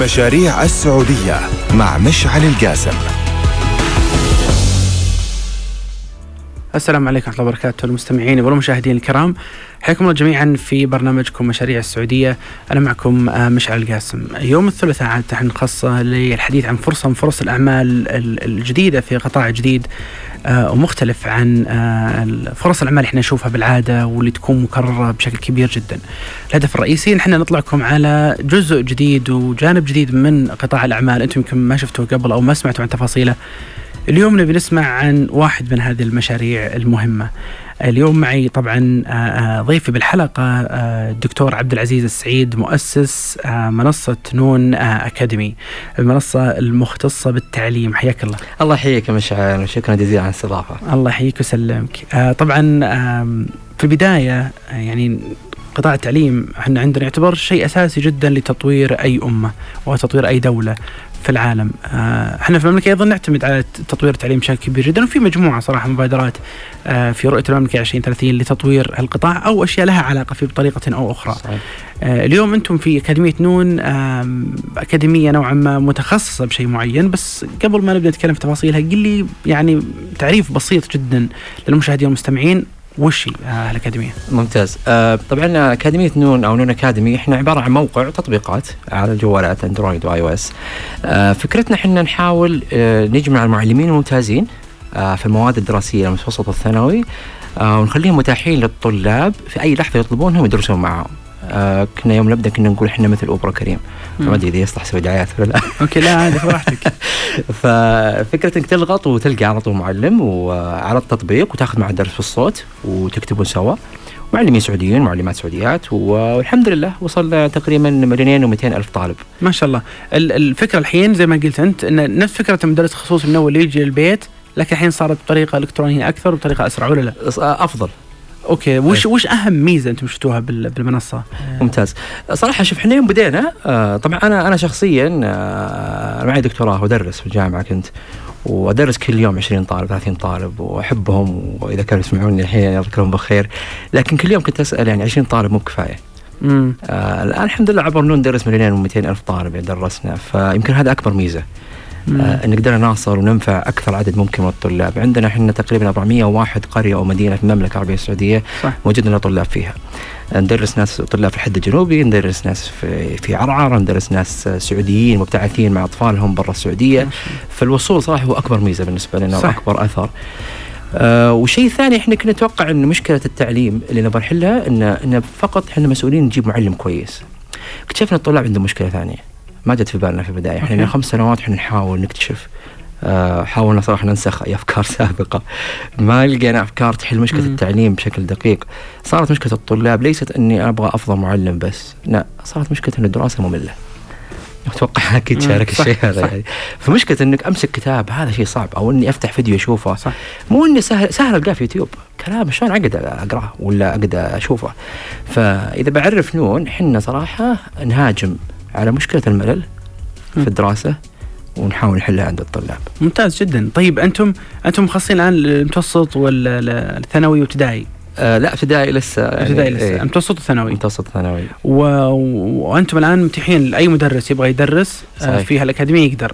مشاريع السعودية مع مشعل القاسم. السلام عليكم ورحمة الله وبركاته المستمعين والمشاهدين الكرام. حياكم الله جميعا في برنامجكم مشاريع السعودية. أنا معكم آه، مشعل القاسم يوم الثلاثاء عادة نخصصه للحديث عن فرصة من فرص الأعمال الجديدة في قطاع جديد آه، ومختلف عن آه، فرص الأعمال اللي إحنا نشوفها بالعادة واللي تكون مكررة بشكل كبير جدا. الهدف الرئيسي نحن نطلعكم على جزء جديد وجانب جديد من قطاع الأعمال. أنتم يمكن ما شفتوه قبل أو ما سمعتوا عن تفاصيله. اليوم نبي نسمع عن واحد من هذه المشاريع المهمة. اليوم معي طبعا آه، آه، ضيفي بالحلقة آه، الدكتور عبد العزيز السعيد مؤسس منصة نون أكاديمي. المنصة المختصة بالتعليم. حياك الله. الله يحييك مشعل وشكرا جزيلا على الاستضافة. الله يحييك ويسلمك. طبعا في البداية يعني قطاع التعليم إحنا عندنا يعتبر شيء أساسي جدا لتطوير أي أمة وتطوير أي دولة. في العالم آه، إحنا في المملكة أيضا نعتمد على تطوير التعليم بشكل كبير جدا وفي مجموعة صراحة مبادرات آه، في رؤية المملكة 2030 لتطوير القطاع أو أشياء لها علاقة فيه بطريقة أو أخرى. صحيح. آه، اليوم أنتم في أكاديمية نون أكاديمية نوعا ما متخصصة بشيء معين بس قبل ما نبدأ نتكلم في تفاصيلها قل لي يعني تعريف بسيط جدا للمشاهدين والمستمعين وش هي الأكاديمية؟ ممتاز. آه طبعا أكاديمية نون أو نون أكاديمي إحنا عبارة عن موقع تطبيقات على الجوالات أندرويد وآي أو إس. آه فكرتنا إحنا نحاول آه نجمع المعلمين الممتازين آه في المواد الدراسية المتوسط والثانوي آه ونخليهم متاحين للطلاب في أي لحظة يطلبونهم يدرسون معهم آه كنا يوم نبدأ كنا نقول إحنا مثل أوبرا كريم. ما أدري إذا يصلح أسوي دعايات ولا لا. okay لا عادي براحتك. ففكرة إنك تضغط وتلقى على طول معلم وعلى التطبيق وتاخذ معه درس في الصوت وتكتبون سوا. معلمين سعوديين معلمات سعوديات والحمد لله وصلنا تقريبا مليونين و200 ألف طالب. ما شاء الله. الفكرة الحين زي ما قلت أنت إن نفس فكرة المدرس الخصوصي من اول يجي البيت لكن الحين صارت بطريقة إلكترونية أكثر وبطريقة أسرع ولا لا؟ أفضل. okay وش أيه. وش أهم ميزة أنتم شفتوها بالمنصة؟ ممتاز. صراحة شوف إحنا يوم بدينا آه طبعا أنا أنا شخصيا آه معي دكتوراه وادرس في الجامعة كنت وأدرس كل يوم 20 طالب 30 طالب وأحبهم وإذا كانوا يسمعوني الحين يذكرهم بخير لكن كل يوم كنت أسأل يعني 20 طالب مو كفايه آه الآن الحمد لله عبر نون درس مليونين و200 ألف طالب درسنا فيمكن هذا أكبر ميزة. آه إن قدرنا نوصل وننفع أكثر عدد ممكن من الطلاب، عندنا إحنا تقريبا 401 قرية أو مدينة في المملكة العربية السعودية صح. موجود لنا طلاب فيها. ندرس ناس طلاب في الحد الجنوبي، ندرس ناس في في عرعر، ندرس ناس سعوديين مبتعثين مع أطفالهم برا السعودية، فالوصول صراحة هو أكبر ميزة بالنسبة لنا صح. وأكبر أثر. آه وشيء ثاني إحنا كنا نتوقع إن مشكلة التعليم اللي نبغى نحلها إن إن فقط إحنا مسؤولين نجيب معلم كويس. اكتشفنا الطلاب عندهم مشكلة ثانية. ما جت في بالنا في البداية. إحنا خمس سنوات إحنا نحاول نكتشف آه حاولنا صراحة ننسخ أي أفكار سابقة. ما لقينا أفكار تحل مشكلة مم. التعليم بشكل دقيق. صارت مشكلة الطلاب ليست إني أبغى أفضل معلم بس لا صارت مشكلة إن الدراسة مملة. أتوقع أكيد شارك الشيء هذا يعني. فمشكلة إنك أمسك كتاب هذا شيء صعب أو إني أفتح فيديو أشوفه. صح. مو إني سهل سهل ألقاه في يوتيوب. كلام شلون اقعد أقرأه ولا اقعد أشوفه؟ فإذا بعرف نون إحنا صراحة نهاجم على مشكلة الملل في الدراسة ونحاول نحلها عند الطلاب. ممتاز جدا، طيب أنتم أنتم مخصصين الآن المتوسط والثانوي وابتدائي؟ آه لا ابتدائي لسه ابتدائي لسه. إيه. متوسط وثانوي. متوسط ثانوي و... وأنتم الآن متيحين لأي مدرس يبغى يدرس آه، صحيح. في هالاكاديميه يقدر.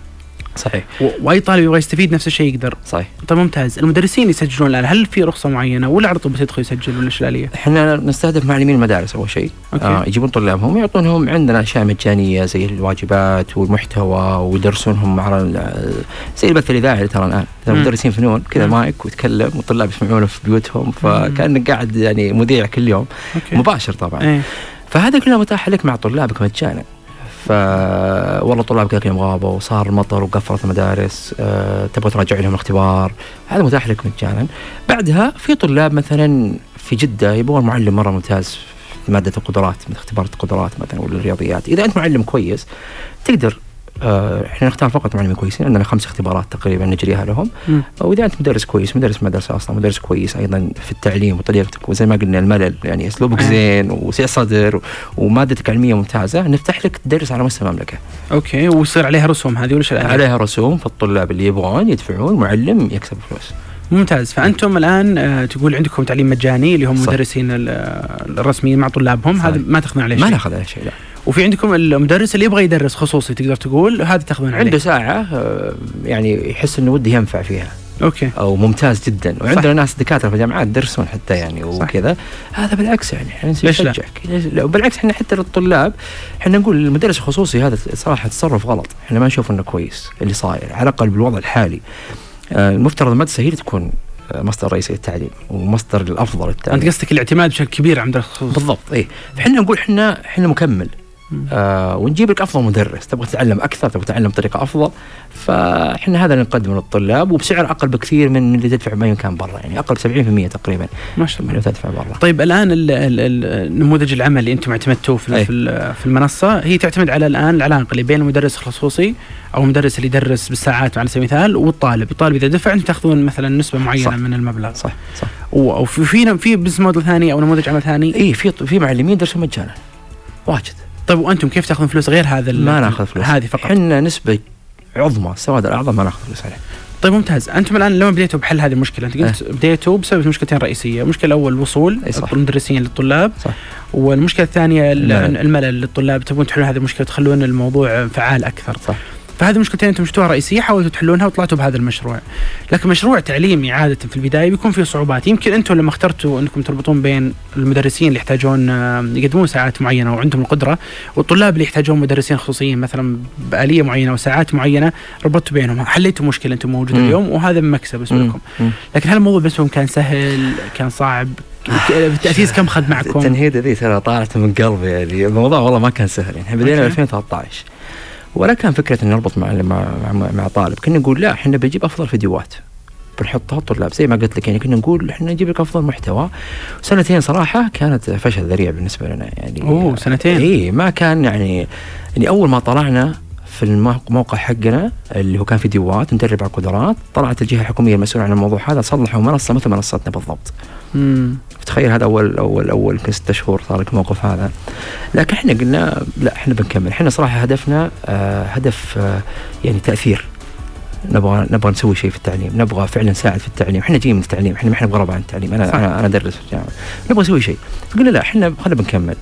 صحيح. وأي طالب يبغى يستفيد نفس الشيء يقدر. صحيح. طيب ممتاز. المدرسين يسجلون الآن. هل في رخصة معينة؟ ولا على طول بس يدخل يسجل ولا الاشكاليه؟ إحنا نستهدف معلمين المدارس أول شيء. آه يجيبون طلابهم يعطونهم عندنا أشياء مجانية زي الواجبات والمحتوى ويدرسونهم على زي البث الإذاعي ترى الآن. مدرسين فنون كذا مايك ويتكلم والطلاب يسمعونه في بيوتهم فكأنك قاعد يعني مذيع كل يوم. أوكي. مباشر طبعا. إيه. فهذا كله متاح لك مع طلابك مجانا. ف والله طلاب كذا يوم غابوا وصار المطر وقفلت المدارس أه تبغى تراجع لهم الاختبار. هذا متاح لك مجانا. بعدها في طلاب مثلا في جدة يبغون معلم مرة ممتاز في مادة القدرات من اختبارات القدرات مثلا ولا الرياضيات إذا أنت معلم كويس تقدر إحنا نختار فقط معلمين كويسين عندنا خمس اختبارات تقريبا نجريها لهم م. واذا أنت مدرس كويس مدرس مدرسة أصلا مدرس كويس أيضا في التعليم وطريقتك وزي ما قلنا الملل يعني أسلوبك زين وسع صدر ومادتك علمية ممتازة نفتح لك تدرس على مستوى المملكة. أوكي ويصير عليها رسوم هذه ولا عليها رسوم فالطلاب اللي يبغون يدفعون معلم يكسب فلوس. ممتاز. فأنتم الآن آه، تقول عندكم تعليم مجاني اللي هم صح. مدرسين ال- آه، الرسميين مع طلابهم. هذا ما تاخذون عليه ما شيء. ناخذ عليه شيء لا. وفي عندكم المدرس اللي يبغى يدرس خصوصي تقدر تقول؟ هذا تاخذون عليه. عنده ساعة آه، يعني يحس إنه وده ينفع فيها. أوكي. أو ممتاز جدا. وعندنا ناس دكاترة في الجامعات يدرسون حتى يعني. وكذا. هذا بالعكس يعني إحنا ليش لا؟ نشجعك ليش لا؟ وبالعكس إحنا حتى للطلاب إحنا نقول المدرس الخصوصي هذا صراحة تصرف غلط. إحنا ما نشوف إنه كويس اللي صاير على الأقل بالوضع الحالي. المفترض المدرسة هي اللي تكون آه، مصدر رئيسي للتعليم ومصدر الأفضل للتعليم. أنت قصدك الإعتماد بشكل كبير على مدرس خصوصي بالضبط اي فإحنا نقول إحنا إحنا مكمل. آه ونجيب لك أفضل مدرس. تبغى تتعلم أكثر تبغى تتعلم بطريقة أفضل. فإحنا هذا اللي نقدمه للطلاب وبسعر أقل بكثير من اللي تدفع باي مكان برا يعني أقل 70% تقريبا ما شاء الله. اللي تدفع برا. طيب الآن ال- ال- ال- نموذج العمل اللي أنتم اعتمدتوه في. في ال- في المنصة هي تعتمد على الآن العلاقة اللي بين المدرس الخصوصي أو المدرس اللي يدرس بالساعات على سبيل المثال والطالب، الطالب إذا دفع أنتم تأخذون مثلا نسبة معينة صح. من المبلغ. صح صح. و- أو في في business model ثاني أو نموذج عمل ثاني؟ اي في في معلمين يدرسوا مجانا. واجد. طيب وأنتم كيف تأخذون فلوس غير هذا ما نأخذ فلوس. هذه فقط؟ إحنا نسبة عظمى السواد الاعظم ما نأخذ فلوس عليه. طيب ممتاز. أنتم الآن لما بديتوا بحل هذه المشكلة؟ أنت قلت بديتوا بسبب مشكلتين رئيسية. المشكلة الأول وصول أي صح. المدرسين للطلاب. صح. والمشكلة الثانية ال- الملل. الملل للطلاب. تبون تحلون هذه المشكلة تخلون الموضوع فعال أكثر. صح. فهذه مشكلتين أنتم شفتوها رئيسية حاولتوا تحلونها وطلعتوا بهذا المشروع. لكن مشروع تعليمي عادة في البداية بيكون فيه صعوبات. يمكن أنتم لما اخترتوا انكم تربطون بين المدرسين اللي يحتاجون يقدمون ساعات معينة وعندهم القدرة والطلاب اللي يحتاجون مدرسين خصوصيين مثلا بآلية معينة وساعات معينة ربطتوا بينهم. حليتوا مشكلة أنتم موجودة. اليوم وهذا مكسب بالنسبة. لكم. لكن هل الموضوع بالنسبة كان سهل كان صعب؟ بالتاسيس كم خذ معكم؟ التنهيده ذي ترى طالعت من قلبي يعني. الموضوع والله ما كان سهل يعني. إحنا بدينا أوكي. ب 2013 ولا كان فكرة ان نربط مع مع مع, مع طالب. كنا نقول لا إحنا بنجيب أفضل فيديوهات. بنحطها الطلاب زي ما قلت لك يعني كنا نقول إحنا نجيب لك أفضل محتوى. سنتين صراحة كانت فشل ذريع بالنسبة لنا يعني أوه، سنتين. اي ما كان يعني يعني أول ما طلعنا في الموقع حقنا اللي هو كان فيديوهات ندرب على القدرات. طلعت الجهة الحكومية المسؤولة عن الموضوع هذا صلحوا منصة مثل منصتنا بالضبط. مم. تخيل هذا أول أول أول يمكن ستة شهور صار لك الموقف هذا. لكن إحنا قلنا لا إحنا بنكمل. إحنا صراحة هدفنا آه هدف آه يعني تأثير. نبغى نبغى نسوي شيء في التعليم. نبغى فعلا نساعد في التعليم. إحنا جايين من التعليم. إحنا ما إحنا بغرباء عن التعليم. أنا صح. أنا أنا ادرس في الجامعة. نبغى نسوي شيء. فقلنا لا إحنا خلينا بنكمل.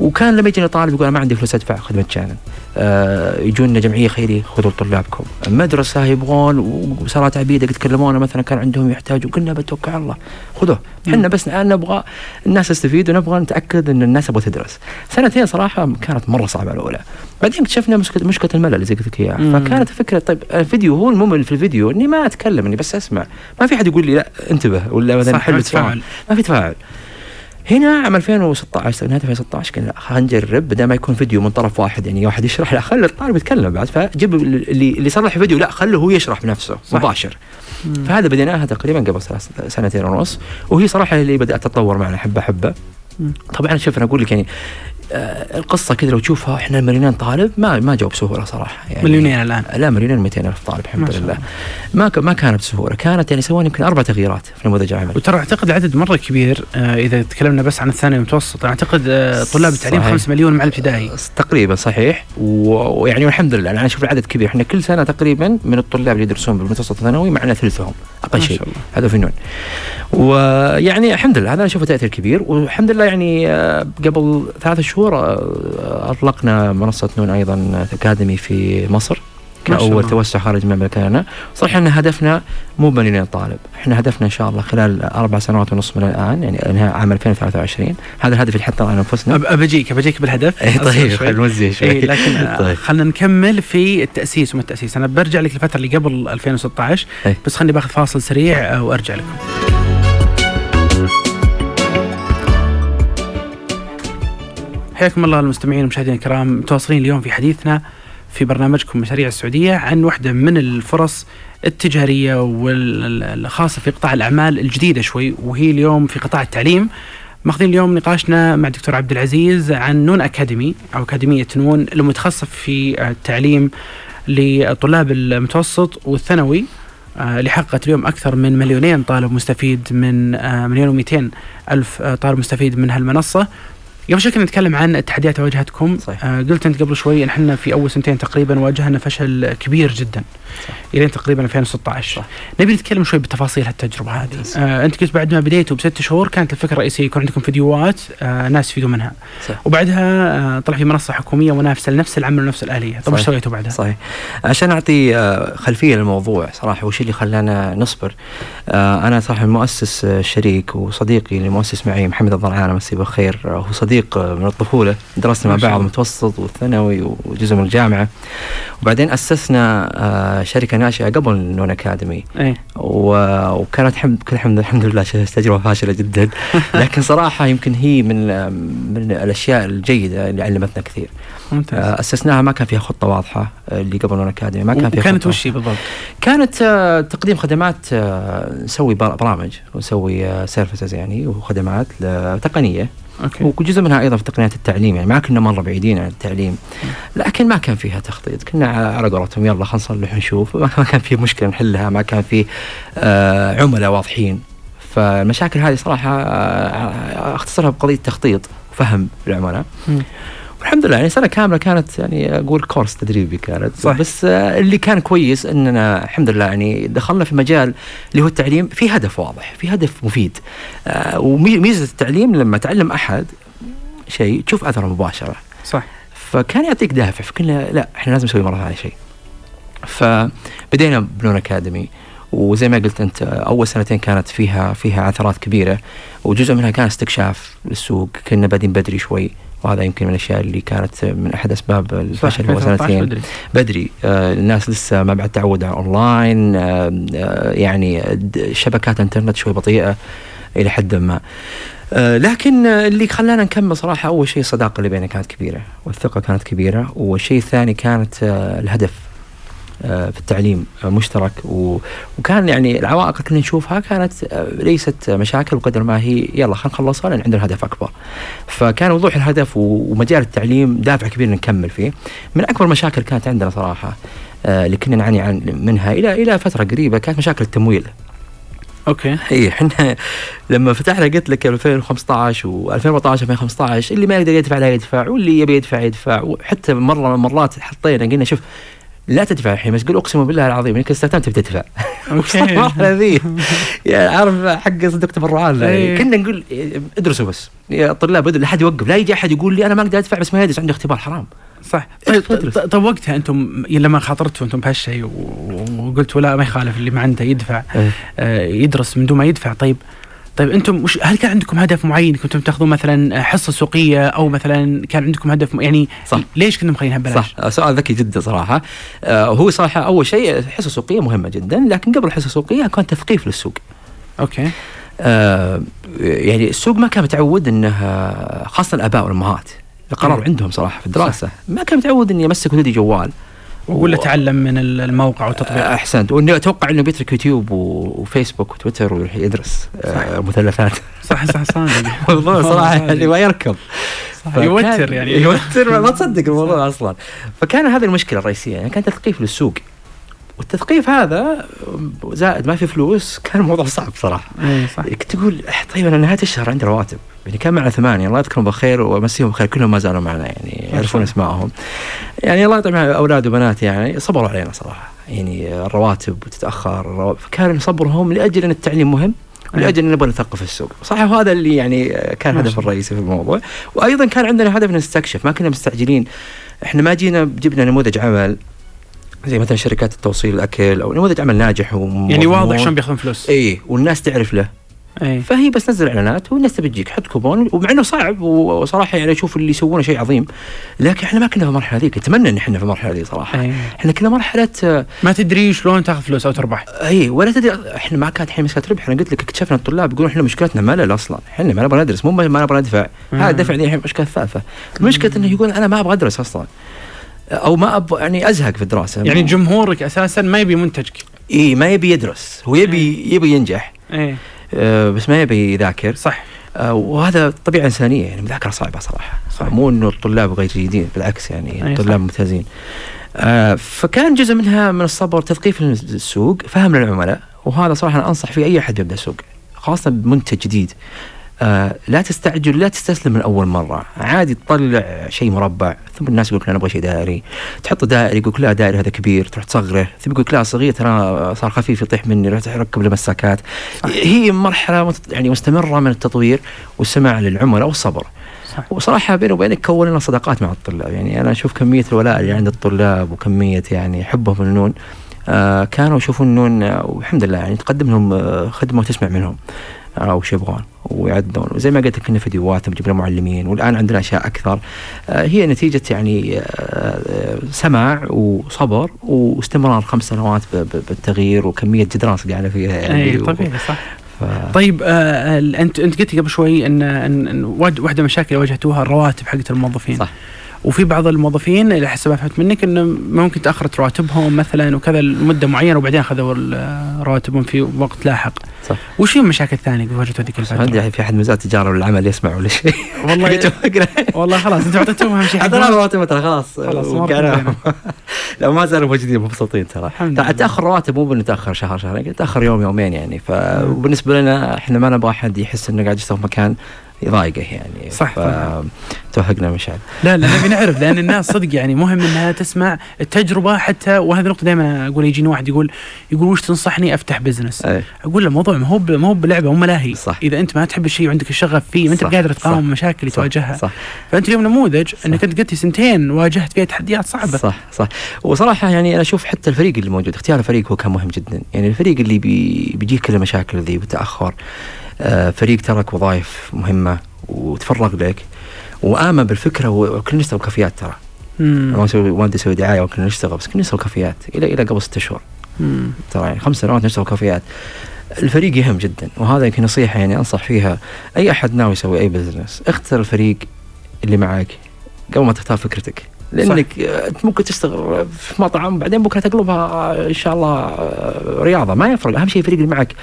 وكان لما يجينا طالب يقول أنا ما عندي فلوس أدفع خذ مجانا آه يجونا جمعية خيريه خذوا لطلابكم مدرسه يبغون وصارت عبيدة قد كلمونا مثلا كان عندهم يحتاجوا قلنا بتوكل على الله. خذوه. إحنا بس الآن نبغى الناس تستفيد ونبغى نتأكد إن الناس تبغى تدرس. سنتين صراحة كانت مرة صعبة الأولى. بعدين اكتشفنا مشكله مشكلة الملل اللي زي قلت لك إياها. فكانت الفكرة طيب الفيديو هو الممل في الفيديو إني ما أتكلم إني بس أسمع. ما في حد يقول لي لا انتبه ولا مثلا حل ما تفاعل. ما في تفاعل. هنا عام 2016 نهايه 2016 قلنا لا خلينا نجرب بدل ما يكون فيديو من طرف واحد يعني واحد يشرح لا خلي الطالب يتكلم بعد فجيب اللي اللي صلح فيديو لا خله هو يشرح بنفسه صح. مباشر مم. فهذا بديناها تقريبا قبل سنتين ونص وهي صراحة اللي بدأت تتطور معنا حبة حبة. طبعا شوف أنا أقول لك يعني القصة كذا لو تشوفها إحنا مليونين طالب ما ما جاوا بسهوله صراحة يعني مليونين الآن. لا مليونين 200 ألف طالب ما الحمد شاء لله. ما ك- ما كانت بسهوله كانت يعني سوينا يمكن أربع تغييرات في نموذج العمل وترى أعتقد العدد مرة كبير آه إذا تكلمنا بس عن الثانوي المتوسط أعتقد آه طلاب التعليم صحيح. 5 مليون مع الابتدائي. تقريبا صحيح. ويعني والحمد لله أنا أشوف العدد كبير. إحنا كل سنة تقريبا من الطلاب اللي يدرسون بالمتوسط الثانوي معنا ثلثهم أقل ما شيء. هذا فنون ويعني الحمد لله هذا أنا أشوفه تأثير كبير. والحمد لله يعني آه، قبل ثلاث شهور آه، أطلقنا منصة نون أيضا أكاديمي في مصر كأول. توسع خارج مكاننا صراحة إحنا هدفنا مو مليونين طالب إحنا هدفنا إن شاء الله خلال أربع سنوات ونص من الآن يعني إنهاء عام 2023 هذا الهدف اللي حطيناه على أنفسنا. أب- بجيك بجيك بالهدف. أصبر طيب. خلينا نوزع شوي. إيه لكن آه، طيب. خلينا نكمل في التأسيس وما التأسيس. أنا برجع لك الفترة اللي قبل 2016 إيه. بس خليني باخذ فاصل سريع آه، وأرجع لكم. حياكم الله المستمعين والمشاهدين الكرام. متواصلين اليوم في حديثنا في برنامجكم مشاريع السعودية عن واحدة من الفرص التجارية والخاصة في قطاع الأعمال الجديدة شوي وهي اليوم في قطاع التعليم. ماخذين اليوم نقاشنا مع الدكتور عبد العزيز عن نون أكاديمي أو أكاديمية نون المتخصص في التعليم لطلاب المتوسط والثانوي. آه، اللي حققت اليوم أكثر من مليونين طالب مستفيد من آه، مليون ومئتين ألف آه، طالب مستفيد من هالمنصة. قبل شوي كنا نتكلم عن التحديات اللي واجهتكم صحيح. آه قلت أنت قبل شوي إن إحنا في أول سنتين تقريبا واجهنا فشل كبير جدا صح. إلين تقريبا 2016 صح. نبي نتكلم شوي بتفاصيل هالتجربة هذه ممتاز. آه أنت قلت بعد ما بديتوا بست شهور كانت الفكرة الرئيسيه يكون عندكم فيديوهات آه ناس يفيدوا منها صح. وبعدها آه طلع في منصة حكومية منافسه لنفس العمل ونفس الآلية طيب إيش. سويتوا بعدها؟ صحيح عشان أعطي آه، خلفية للموضوع صراحة وش اللي خلانا نصبر آه، أنا صراحة المؤسس آه، الشريك وصديقي اللي مؤسس معي محمد الضرعان مسيه بالخير آه، هو صديق آه، من الطفولة درسنا مع بعض الله. المتوسط والثانوي وجزء من الجامعة. وبعدين أسسنا آه، شركة ناشئة قبل نون أكاديمي. إيه. و- وكانت حمد كل الحمد الحمد لله تجربة فاشلة جدا. لكن صراحة يمكن هي من من الأشياء الجيدة اللي علمتنا كثير. ممتاز. آه، أسسناها ما كان فيها خطة واضحة آه، اللي قبل نون أكاديمي. ما كان فيها وكانت خطة. وش بالضبط؟ كانت تقديم خدمات نسوي بر- برامج ونسوي services يعني وخدمات ل- okay. وجزء منها أيضا في تقنيات التعليم يعني ما كنا مرة بعيدين عن التعليم لكن ما كان فيها تخطيط. كنا على قولتهم يلا خلينا نصلح ونشوف. ما ما كان في مشكلة نحلها ما كان في آه، عملاء واضحين. فالمشاكل هذه صراحة آه، أختصرها بقضية تخطيط وفهم العملاء. مم. والحمد لله يعني سنة كاملة كانت يعني أقول course تدريبي كانت. صح. بس اللي كان كويس إننا الحمد لله يعني دخلنا في مجال اللي هو التعليم في هدف واضح في هدف مفيد. آه، وميزة التعليم لما تعلم أحد شيء تشوف أثره مباشرة. صح. فكان يعطيك دافع فكنا لا إحنا لازم نسوي مرة ثانية شيء. فبدينا بنون أكاديمي وزي ما قلت أنت أول سنتين كانت فيها فيها عثرات كبيرة وجزء منها كان استكشاف للسوق كنا بادين بدري شوي. وهذا يمكن من الأشياء اللي كانت من أحد أسباب الفشل هو 2013 سنتين بدري. بدري. آه الناس لسه ما بعد تعود على أونلاين. آه آه يعني شبكات إنترنت شوي بطيئة إلى حد ما. آه لكن اللي خلانا نكمل صراحة أول شيء الصداقه اللي بيننا كانت كبيرة والثقة كانت كبيرة والشيء الثاني كانت الهدف. في التعليم آه، مشترك. وكان يعني العوائق اللي كنا نشوفها كانت آه، ليست مشاكل بقدر ما هي يلا خلينا نخلصها لأن عندنا هدف أكبر. فكان وضوح الهدف ومجال التعليم دافع كبير نكمل فيه. من أكبر المشاكل كانت عندنا صراحة آه، اللي كنا نعاني عن منها إلى إلى فترة قريبة كانت مشاكل التمويل. okay إي إحنا لما فتحنا قلت لك 2015 و2014 2015 اللي ما يقدر يدفع لا يدفع واللي يبي يدفع يدفع وحتى مره من المرات حطينا قلنا شوف لا تدفع الحين بس قول أقسم بالله العظيم إنك استخدمت بتدفع okay. المرحله ذي يعني عارف حق صندوق تبرعات إيه. كنا نقول ادرسوا بس. يا طلاب ادرسوا لا أحد يوقف. لا يجي أحد يقول لي أنا ما أقدر أدفع بس ما يدرس عنده اختبار حرام. صح. طيب. طيب, طيب وقتها أنتم لما خاطرتوا أنتم بهالشيء وقلتوا لا ما يخالف اللي ما عنده يدفع. آه، يدرس من دون ما يدفع. طيب طيب أنتم وش هل كان عندكم هدف معين؟ كنتم تاخذون مثلا حصة سوقية أو مثلا كان عندكم هدف يعني صح. ليش كنتم مخلينها ببلاش؟ صح. آه، سؤال ذكي جدا صراحة. آه هو صراحة أول شيء الحصه السوقيه مهمة جدا لكن قبل الحصه السوقيه كان تثقيف للسوق. okay. آه يعني السوق ما كان متعود إنه خاصة الأباء والأمهات. القرار مم. عندهم صراحة في الدراسة. ما كان متعود إني أمسك ولدي جوال. ولا و- تعلم من ال- الموقع والتطبيق أحسنت. وانه أتوقع إنه بيترك يوتيوب وفيسبوك وتويتر ويروح يدرس آه مثلثات صح صح صادق الموضوع صراحة صادق. يعني ما يركب يوتر يعني. يوتر ما تصدق الموضوع أصلا. فكان هذه المشكلة الرئيسية يعني كان تثقيف للسوق. والتثقيف هذا زائد ما في فلوس كان الموضوع صعب صراحة. اي صح تقول "إح، طيب أنا نهاية الشهر عندي رواتب. يعني كان معنا ثمانية. الله يذكرهم بالخير وامسيهم بالخير. كلهم ما زالوا معنا يعني يعرفون اسمائهم يعني الله يطعم أولاد وبنات يعني صبروا علينا صراحة. يعني الرواتب وتتاخر الرو- فكان صبرهم لأجل أن التعليم مهم ولأجل أن نبغى نثقف السوق. صح وهذا اللي يعني كان الهدف الله. الرئيسي في الموضوع. وأيضا كان عندنا هدف نستكشف. ما كنا مستعجلين. إحنا ما جينا جبنا نموذج عمل زي مثلا شركات التوصيل الأكل أو نموذج عمل ناجح يعني واضح شلون بياخذون فلوس. اي والناس تعرف له. اي فهي بس نزل إعلانات والناس تبي تجيك. حط كوبون ومع إنه صعب وصراحة يعني أشوف اللي يسوونه شيء عظيم. لكن إحنا ما كنا في المرحلة ذيك أتمنى إن إحنا في المرحلة ذي صراحة. اي إحنا كنا مرحلة ما تدري شلون تاخذ فلوس أو تربح. اي ولا تدري إحنا ما كانت الحين مسكة ربح أنا قلت لك اكتشفنا الطلاب يقولون إحنا مشكلتنا ملل أصلا. إحنا ما نبغى ندرس. مو ما نبغى ندفع. هذا الدفع ذي الحين مشكله ثالثه المشكلة إنه يقول أنا ما أبغى أدرس أصلا. أو ما أبغى يعني أزهق في الدراسة. يعني جمهورك أساسا ما يبي منتجك. اي ما يبي يدرس. هو يبي يبي ينجح. آه، بس ما يبي يذاكر. صح. آه، وهذا طبيعة إنسانية يعني المذاكره صعبة صراحة. صح. مو إنه الطلاب غير جيدين بالعكس يعني الطلاب. ممتازين. آه، فكان جزء منها من الصبر تثقيف السوق فهم للعملاء. وهذا صراحة أنا أنصح فيه أي أحد يبدأ سوق خاصة بمنتج جديد. آه لا تستعجل لا تستسلم من اول مرة. عادي تطلع شيء مربع ثم الناس يقول لك أنا أبغى شيء دائري. تحط دائري يقول لك لا دائري هذا كبير تروح تصغره. ثم يقول لك لا صغير ترى صار خفيف يطيح مني رحت اركب له مساكات. هي مرحلة يعني مستمرة من التطوير والسماع للعملاء والصبر. صح. وصراحة بيني وبينك كوننا صداقات مع الطلاب. يعني أنا أشوف كمية الولاء اللي عند الطلاب وكمية يعني حبهم للنون آه كانوا يشوفون النون آه، والحمد لله يعني تقدم لهم آه، خدمة وتسمع منهم. وش يبغون ويعدون. وزي ما قلت لك كنا فيديوهات نجيب لنا معلمين والآن عندنا أشياء أكثر. آه هي نتيجة يعني آه آه، سماع وصبر واستمرار خمس سنوات بالتغيير وكمية جدران صقعنا فيها يعني. اي طبيعي صح. ف- طيب آه أنت أنت قلت قبل شوي إن إن واحد- واحدة من المشاكل اللي واجهتوها الرواتب حقت الموظفين. صح. وفي بعض الموظفين اللي حسب ما فهمت منك إنه ممكن تاخرت رواتبهم مثلا وكذا لمدة معينة وبعدين أخذوا رواتبهم في وقت لاحق. صح. وش هي المشاكل الثانية اللي واجهتوا ذيك ما ادري الفترة؟ في أحد من وزاره التجارة ولا العمل يسمع ولا شيء والله والله خلاص أنتم اعطيتوهم أهم شيء حقهم. رواتب ترى خلاص خلاص،. لا ما زالوا موجودين مبسوطين ترى. تأخر رواتب مو بنتاخر شهر شهرين تأخر يوم يومين يعني ف وبالنسبة لنا إحنا ما نبغى أحد يحس إنه قاعد يشتغل في مكان يضايقه يعني. صح. توهقنا مشعل لا لا نبي نعرف لأن الناس صدق يعني مهم إنها تسمع التجربة حتى وهذه نقطة دائما أقول يجيني واحد يقول يقول وش تنصحني أفتح business؟ أي. أقول له الموضوع ما هو ما هو بلعبة مو ملاهي. صح. إذا أنت ما تحب الشيء وعندك الشغف فيه ما أنت صح، قادر تقاوم صح، المشاكل اللي صح، تواجهها. صح. فأنت اليوم نموذج إنك أنت قلت سنتين واجهت فيها تحديات صعبة. صح صح. وصراحة يعني أنا أشوف حتى الفريق اللي موجود اختيار الفريق هو كان مهم جدا. يعني الفريق اللي بي بيجيك كل المشاكل ذي بتاخر آه فريق ترك وظائف مهمة وتفرغ لك وآمن بالفكرة وكلنا نشتغل كافيات ترى. ما أسوي ما ودي أسوي دعاية وكلنا نشتغل بس كلنا نسوي كافيات. إلى إلى قبل ست شهور. ترى يعني خمس سنوات نشتغل كافيات. الفريق يهم جدا وهذا يمكن نصيحة يعني أنصح فيها أي أحد ناوي يسوي أي بزنس اختر الفريق اللي معك قبل ما تختار فكرتك. لأنك آه، أنت ممكن تشتغل في مطعم بعدين بكرة تقلبها آه، إن شاء الله آه، رياضة. ما يفرق أهم شيء الفريق اللي معك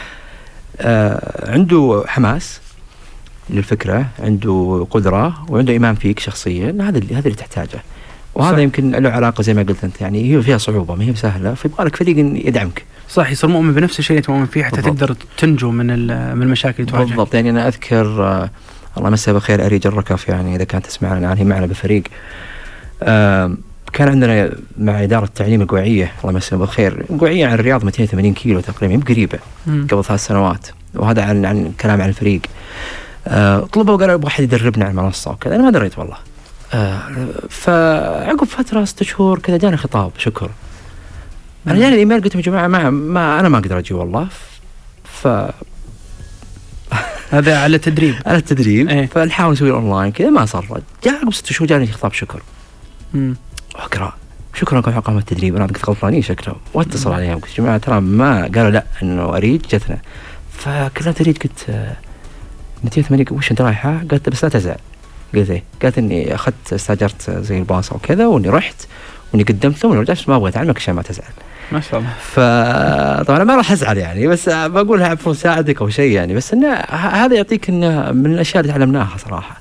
آه، عنده حماس للفكرة عنده قدرة وعنده إيمان فيك شخصيا. هذا اللي هذا اللي تحتاجه. وهذا صح. يمكن له علاقة زي ما قلت أنت يعني هي فيها صعوبة ما هي سهلة. فيبغى لك فريق يدعمك. صح يصير مؤمن بنفس الشيء اللي تؤمن فيه حتى بالضبط. تقدر تنجو من من المشاكل اللي تواجهك. بالضبط يعني أنا أذكر آه الله يمسها بالخير اريج الركف يعني إذا كانت تسمعنا الآن هي معنا بالفريق آه كان عندنا مع إدارة التعليم القوعيه الله يمسها بالخير القوعيه عن الرياض 280 كيلو تقريبا مم. قبل ثلاث سنوات. وهذا عن عن كلام عن الفريق. آه طلبوا قالوا أبغى أحد يدربنا على المنصة. وكذا. أنا ما دريت والله. آه فعقب فترة ست شهور كذا جاني خطاب شكر. أنا جاني الإيميل قلت يا جماعة ما, ما أنا ما أقدر أجي والله. ف هذا على تدريب. على التدريب. إيه. فنحاول نسوي أونلاين كذا ما صار. جاء عقب ست شهور جاني خطاب شكر. مم. اقرا شكرا لكم على اقامه التدريب. أنا قلت غلطانين شكلهم واتصل عليهم قلت يا جماعة ترى ما قالوا لا إنه أريد جتنا. فكلمت أريد قلت آه، 280 وش أنت رايحة؟ قالت بس لا تزعل قلت إيه؟ قالت إني أخذت استأجرت زي الباص وكذا وإني رحت وإني قدمت لهم ورجعت بس ما أبغى اتعلمك عشان ما تزعل. ما شاء الله. فطبعا ما راح أزعل يعني بس بقولها عفوا ساعدك أو شيء يعني. بس إنه هذا يعطيك إنه من الأشياء اللي تعلمناها صراحة.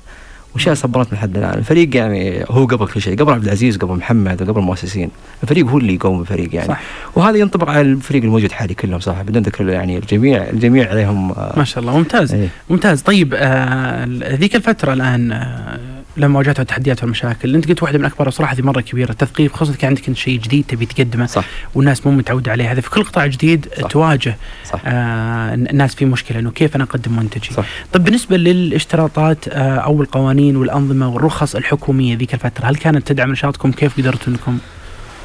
واشياء صبرتنا لحد الآن؟ الفريق يعني هو قبل كل شيء قبل عبد العزيز قبل محمد وقبل المؤسسين. الفريق هو اللي يقوم الفريق يعني. صح. وهذا ينطبق على الفريق الموجود حالي كلهم صراحة بدون ذكر يعني الجميع الجميع عليهم آه، ما شاء الله ممتاز إيه. ممتاز. طيب آه ذيك الفترة الآن آه لما واجهتوا التحديات والمشاكل أنت قلت واحدة من أكبر صراحة هذه مرة كبيرة التثقيف خصوصا كان عندك أنت شيء جديد تبي تقدمه صح. والناس مو متعودة عليه. هذا في كل قطاع جديد صح. تواجه صح. آه الناس في مشكلة إنه كيف أنا أقدم منتجي؟ صح. طيب بالنسبة للاشتراطات آه أو القوانين والأنظمة والرخص الحكومية ذيك الفترة هل كانت تدعم نشاطكم؟ كيف قدرتوا إنكم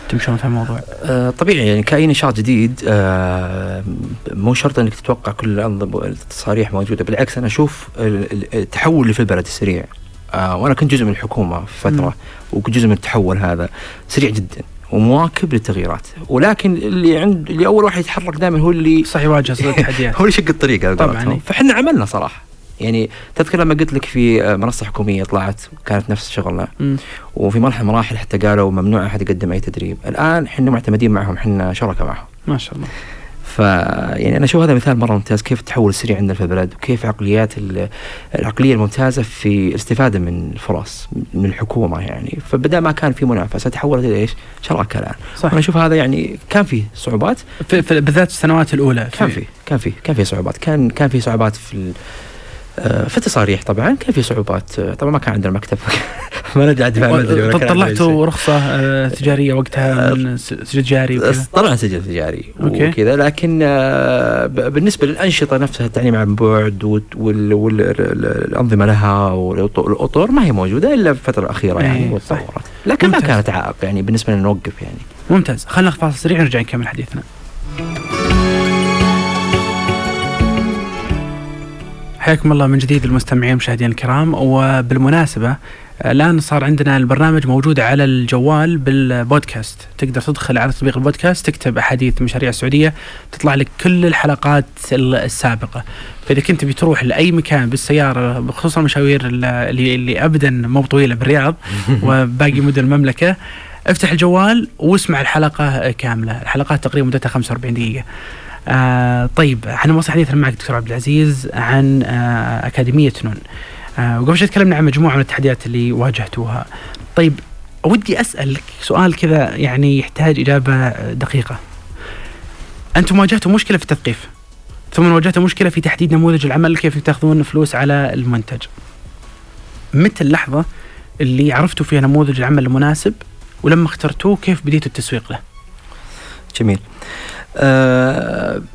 تمشون في الموضوع؟ آه، طبيعي يعني كأي نشاط جديد آه، مو شرط إنك تتوقع كل الأنظمة التصاريح موجودة بالعكس أنا أشوف ال- ال- التحول اللي في البلد السريع. آه، وأنا كنت جزء من الحكومة. فترة وكنت جزء من التحول هذا سريع جدا ومواكب للتغييرات ولكن اللي عند اللي أول واحد يتحرك دائما هو اللي صح يواجه التحديات هو اللي يشق الطريق طبعاً،. إيه. فإحنا عملنا صراحة يعني تذكر لما قلت لك في آه، منصة حكومية طلعت كانت نفس شغلنا. وفي مرحلة من المراحل حتى قالوا ممنوع أحد يقدم أي تدريب الآن إحنا معتمدين معهم إحنا شركاء معهم ما شاء الله ف يعني أنا أشوف هذا مثال مرة ممتاز كيف التحول السريع عندنا في البلد وكيف عقليات ال- العقلية الممتازة في الاستفادة من الفرص من الحكومة يعني. فبدا ما كان في منافسة تحولت إلى إيش؟ شراكه الان صح. أنا أشوف هذا يعني كان فيه صعوبات. في بالذات السنوات الأولى. كان فيه كان فيه كان فيه صعوبات. كان كان فيه صعوبات في في التصاريح طبعا كان في صعوبات آه، طبعا ما كان عندنا مكتب ما ندري دفاع شيء. طلعتوا رخصة آه، تجارية وقتها من سجل جاري وكذا طبعا سجل تجاري. وكذا لكن آه، بالنسبة للأنشطة نفسها التعليم عن بعد والانظمه لها والاطر ما هي موجودة إلا في الفترة الأخيرة يعني إيه، صح. وتطورت لكن ما. كانت عائق يعني بالنسبة لنا نوقف يعني ممتاز خلينا ناخذ فاصل سريع ونرجع نكمل حديثنا حياكم الله من جديد المستمعين المشاهدين الكرام. وبالمناسبة الآن صار عندنا البرنامج موجود على الجوال بالبودكاست. تقدر تدخل على تطبيق البودكاست تكتب أحاديث مشاريع السعودية تطلع لك كل الحلقات ال- السابقة. فإذا كنت بتروح لأي مكان بالسيارة بخصوص المشاوير اللي, اللي أبدا مو طويلة بالرياض وباقي مدن المملكة افتح الجوال واسمع الحلقة كاملة. الحلقات تقريبا مدتها 45 دقيقة. آه طيب إحنا نواصل حديثنا معك دكتور عبد العزيز عن آه أكاديمية نون. آه وقبل شوي تكلمنا عن مجموعة من التحديات اللي واجهتوها. طيب ودي أسألك سؤال كذا يعني يحتاج إجابة دقيقة. أنتم واجهتوا مشكلة في التثقيف ثم واجهتوا مشكلة في تحديد نموذج العمل كيف تاخذون فلوس على المنتج. متى اللحظة اللي عرفتوا فيها نموذج العمل المناسب ولما اخترتوه كيف بديتوا التسويق له؟ جميل. آه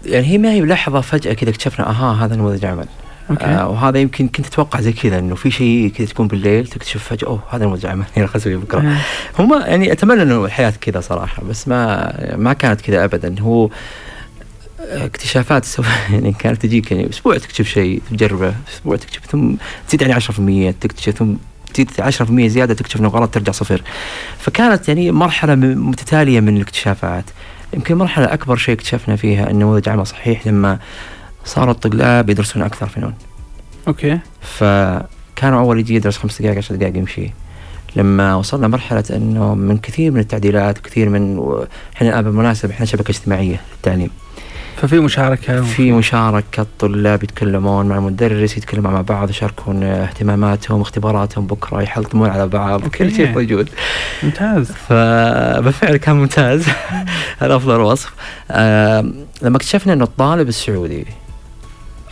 يعني هي ما هي بلحظة فجأة كذا اكتشفنا أها هذا نموذج عمل. okay. آه وهذا يمكن كنت أتوقع زي كذا إنه في شيء كذا تكون بالليل تكتشف فجأة أوه هذا نموذج عمل. يلا خلينا نسويه بكرة. آه. ما يعني أتمنى إنه الحياة كذا صراحة بس ما ما كانت كذا ابدا. هو اكتشافات so يعني كانت تجيك يعني أسبوع تكتشف شيء تجربة أسبوع تكتشف ثم تزيد يعني 10% تكتشف ثم تزيد 10% زيادة تكتشف إنه غلط ترجع صفر. فكانت يعني مرحلة متتالية من الاكتشافات. يمكن مرحلة أكبر شيء اكتشفنا فيها إنه نموذج عمل صحيح لما صار الطلاب يدرسون أكثر فنون أوكي. فكانوا أول يجي يدرس خمس دقائق عشر دقائق يمشي. لما وصلنا مرحلة إنه من كثير من التعديلات كثير من الان بالمناسبة إحنا شبكة اجتماعية للتعليم. ففي مشاركة في مشاركة الطلاب يتكلمون مع المدرس يتكلمون مع بعض يشاركون اهتماماتهم اختباراتهم بكرة يحلطمون على بعض. كل شيء موجود. ممتاز. فبالفعل كان ممتاز. هذا أفضل وصف. آه لما اكتشفنا إنه الطالب السعودي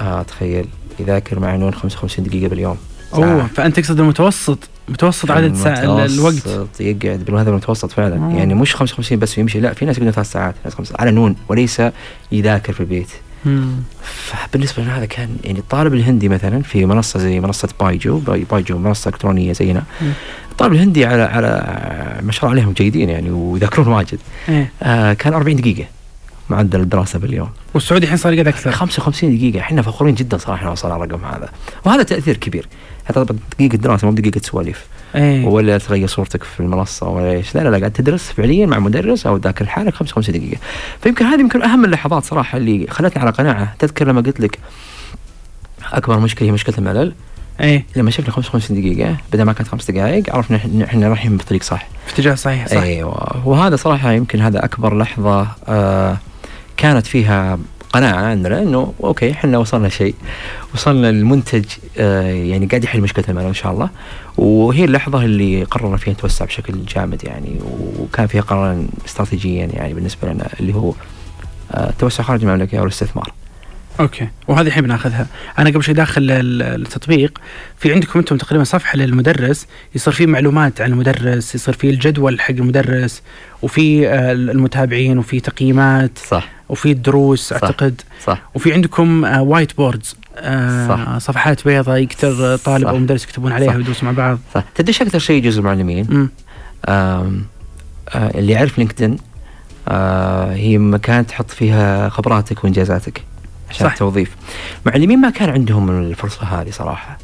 آه تخيل يذاكر مع نون 55 دقيقة باليوم. أوه. فأنت تقصد المتوسط؟ متوسط عدد ساعة الوقت. يقعد بالهذا المتوسط فعلا. آه. يعني مش 55 بس ويمشي لا في ناس يقعدون ثلاث ساعات ناس خمس على نون وليس يذاكر في البيت. مم. فبالنسبة لنا هذا كان يعني الطالب الهندي مثلا في منصة زي منصة Byju's باي- Byju's منصة إلكترونية زينا مم. الطالب الهندي على على ما شاء الله عليهم جيدين يعني ويذاكرون واجد. إيه. آه كان 40 دقيقة. معدل الدراسة باليوم. والسعودي الحين صار يقعد أكثر. 55 دقيقة. إحنا فخورين جدا صراحة نوصل على الرقم هذا. وهذا تأثير كبير. حتى دقيقة دراسة مو دقيقة سواليف. إيه. ولا تغير صورتك في المنصة ولا إيش. لا لا لا قاعد تدرس فعليا مع مدرس أو تذاكر لحالك 55 دقيقة. فيمكن هذه يمكن أهم اللحظات صراحة اللي خلتني على قناعة. تذكر لما قلت لك أكبر مشكلة هي مشكلة الملل؟ إيه. لما شفنا 55 دقيقة بدل ما كانت خمس دقائق عرفنا ان إحنا رايحين بالطريق صح. في اتجاه صحيح صح. أيوه وهذا صراحة يمكن هذا أكبر لحظة آه كانت فيها قناعة عندنا إنه أوكي إحنا وصلنا شيء. وصلنا للمنتج آه يعني قاعد يحل مشكلة الملل إن شاء الله. وهي اللحظة اللي قررنا فيها نتوسع بشكل جامد يعني وكان فيها قرارا استراتيجيا يعني بالنسبة لنا اللي هو آه التوسع خارج المملكة أو الاستثمار أوكي. وهذه الحين بناخذها. أنا قبل شوي داخل ال- التطبيق في عندكم أنتم تقريبا صفحة للمدرس يصير فيه معلومات عن المدرس يصير فيه الجدول حق المدرس وفي آه، المتابعين وفي تقييمات. صح. وفي الدروس صح. أعتقد صح وفي عندكم آه، whiteboards آه، صح. صفحات بيضاء يقدر طالب صح. أو مدرس يكتبون عليها. ويدرسوا مع بعض صح تدري إيش أكثر شيء يجون المعلمين آه، اللي يعرف لينكدين آه، هي مكان تحط فيها خبراتك وإنجازاتك عشان صح. التوظيف معلمين ما كان عندهم الفرصة هذه صراحة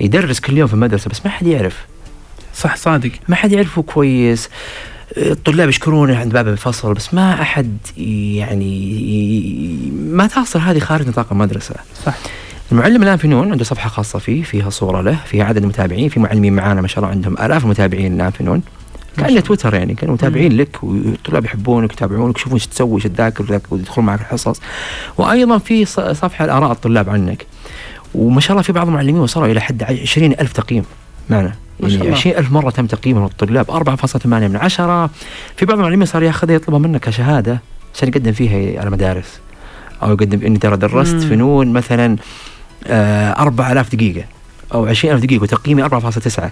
يدرس كل يوم في المدرسة بس ما حد يعرف صح صادق ما حد يعرفه كويس آه، الطلاب يشكرونه عند باب الفصل بس ما أحد يعني ما تصل هذه خارج نطاق المدرسة. صح. المعلم الآن في نون عنده صفحة خاصة فيه فيها صورة له فيها عدد المتابعين في معلمين معانا ما شاء الله عندهم آلاف المتابعين الآن في نون. كأنه. تويتر يعني كانوا متابعين لك والطلاب يحبونك يتابعونك يشوفون إيش تسوي إيش تذاكر ويدخلون معك الحصص. وأيضا في صفحة لآراء الطلاب عنك. وما شاء الله في بعض المعلمين وصلوا إلى حد 20 ألف تقييم. معنا شاء يعني الله. 20 ألف مرة تم تقييمهم الطلاب 4.8 من عشرة. في بعض المعلمين صار ياخذها يطلبها منك كشهادة عشان يقدم فيها على مدارس. أو يقدم إني ترى درست مم. فنون مثلا آه 4000 دقيقة أو 20000 دقيقة وتقييمي 4.9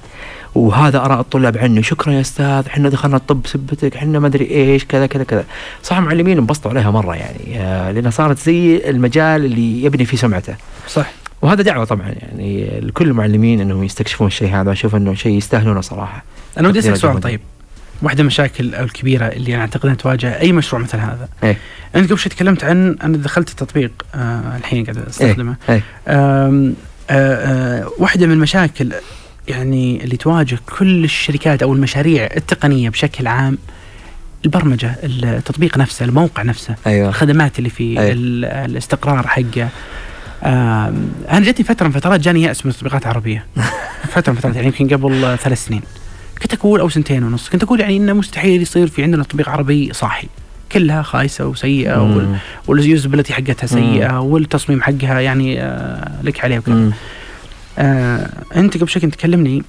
وهذا آراء الطلاب عني. شكرا يا أستاذ إحنا دخلنا الطب سبتك إحنا ما أدري إيش كذا كذا كذا. صح معلمين انبسطوا عليها مرة يعني آه لأنها صارت زي المجال اللي يبني فيه سمعته. صح. وهذا دعوة طبعا يعني لكل المعلمين إنهم يستكشفون الشيء هذا أشوف إنه شيء يستاهلونه صراحة. أنا ودي اسالك سؤال. طيب. واحدة من المشاكل الكبيرة اللي أنا أعتقد أنها تواجه أي مشروع مثل هذا. إيه. أنت قبل شوي تكلمت عن أنا دخلت التطبيق آه الحين قاعد أستخدمه. إيه آم، آه، آه، واحدة من المشاكل يعني اللي تواجه كل الشركات أو المشاريع التقنية بشكل عام البرمجة التطبيق نفسه الموقع نفسه أيوه. الخدمات اللي فيه أي. ال- الاستقرار حقه. أنا جتني فترة من فترات جاني يأس من التطبيقات العربية. فترة من فترات يعني يمكن قبل ثلاث سنين. كنت أقول أو سنتين ونص كنت أقول يعني إنه مستحيل يصير في عندنا تطبيق عربي صاحي. كلها خايسة وسيئة. واليوزابيلتي حقتها سيئة والتصميم حقها يعني آه لك عليه وكذا. آه أنت قبل شوي كنت تكلمني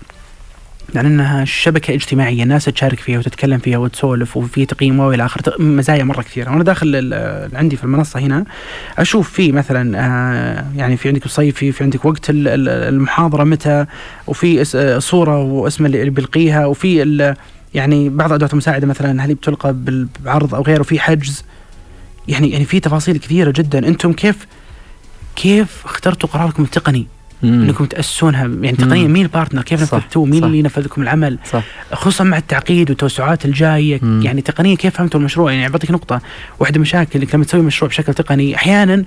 عن إنها شبكة اجتماعية الناس تشارك فيها وتتكلم فيها وتسولف وفي تقييم والى اخره مزايا مرة كثيرة. وأنا داخل عندي في المنصة هنا أشوف في مثلا آه يعني في عندك صيفي في عندك وقت ال- ال- المحاضرة متى وفي آه، صورة واسم اللي بيلقيها وفي يعني بعض أدوات المساعده مثلا هل بتلقى بال- بعرض أو غيره في حجز. يعني يعني في تفاصيل كثيرة جدا. أنتم كيف كيف اخترتوا قراركم التقني. إنكم تاسسونها يعني تقنيا. مين البارتنر كيف نفذتوه؟ مين صح. اللي نفذ لكم العمل؟ صح. خصوصا مع التعقيد والتوسعات الجاية. مم. يعني تقنيا كيف فهمتوا المشروع؟ يعني بعطيك نقطة. واحدة من المشاكل انك لما تسوي مشروع بشكل تقني. أحيانا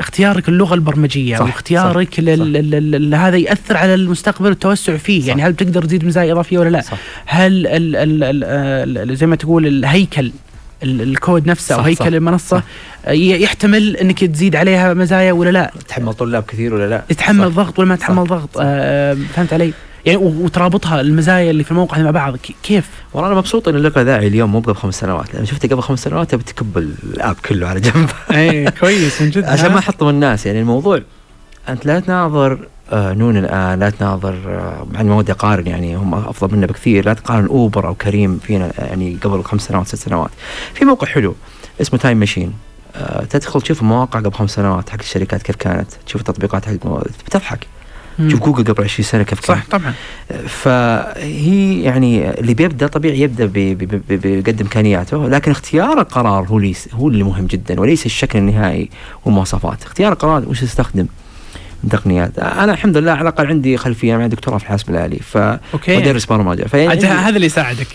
اختيارك اللغة البرمجية صح، واختيارك صح، لل- هذا يأثر على المستقبل والتوسع فيه. صح. يعني هل تقدر تزيد مزايا إضافية ولا لا؟ صح. هل ال ال ال ال زي ما تقول الهيكل ال- الكود نفسه أو هيكل المنصة صح. يحتمل إنك تزيد عليها مزايا ولا لا تحمل طلاب كثير ولا لا؟ يتحمل صح. ضغط ولا ما يتحمل صح، ضغط. آه فهمت علي؟ يعني وترابطها المزايا اللي في الموقع مع بعض كيف؟ والله أنا مبسوط إن لقى داعي اليوم مو قبل خمس سنوات لأن شفته قبل خمس سنوات تبي تكب الآب كله على جنب اي كويس من جد عشان ما احطم الناس يعني الموضوع أنت لا تناظر آه نون الان لا تناظر آه مع إني ما ودي أقارن يعني هم أفضل منا بكثير. لا تقارن أوبر أو كريم فينا يعني قبل خمس سنوات ست سنوات. في موقع حلو اسمه Time Machine آه تدخل تشوف المواقع قبل خمس سنوات حق الشركات كيف كانت تشوف التطبيقات حقت بتضحك. شوف جوجل قبل 20 سنة كيف كان. صح طبعا. فهي يعني اللي بيبدأ طبيعي يبدأ بقد إمكانياته لكن اختيار القرار هو هو اللي مهم جدا وليس الشكل النهائي والمواصفات اختيار القرار وش تستخدم تقنيات أنا الحمد لله على الأقل عندي خلفية عندي دكتوراه في الحاسب الآلي ف أوكي. ودرس برمجه فيعني هذا اللي يساعدك.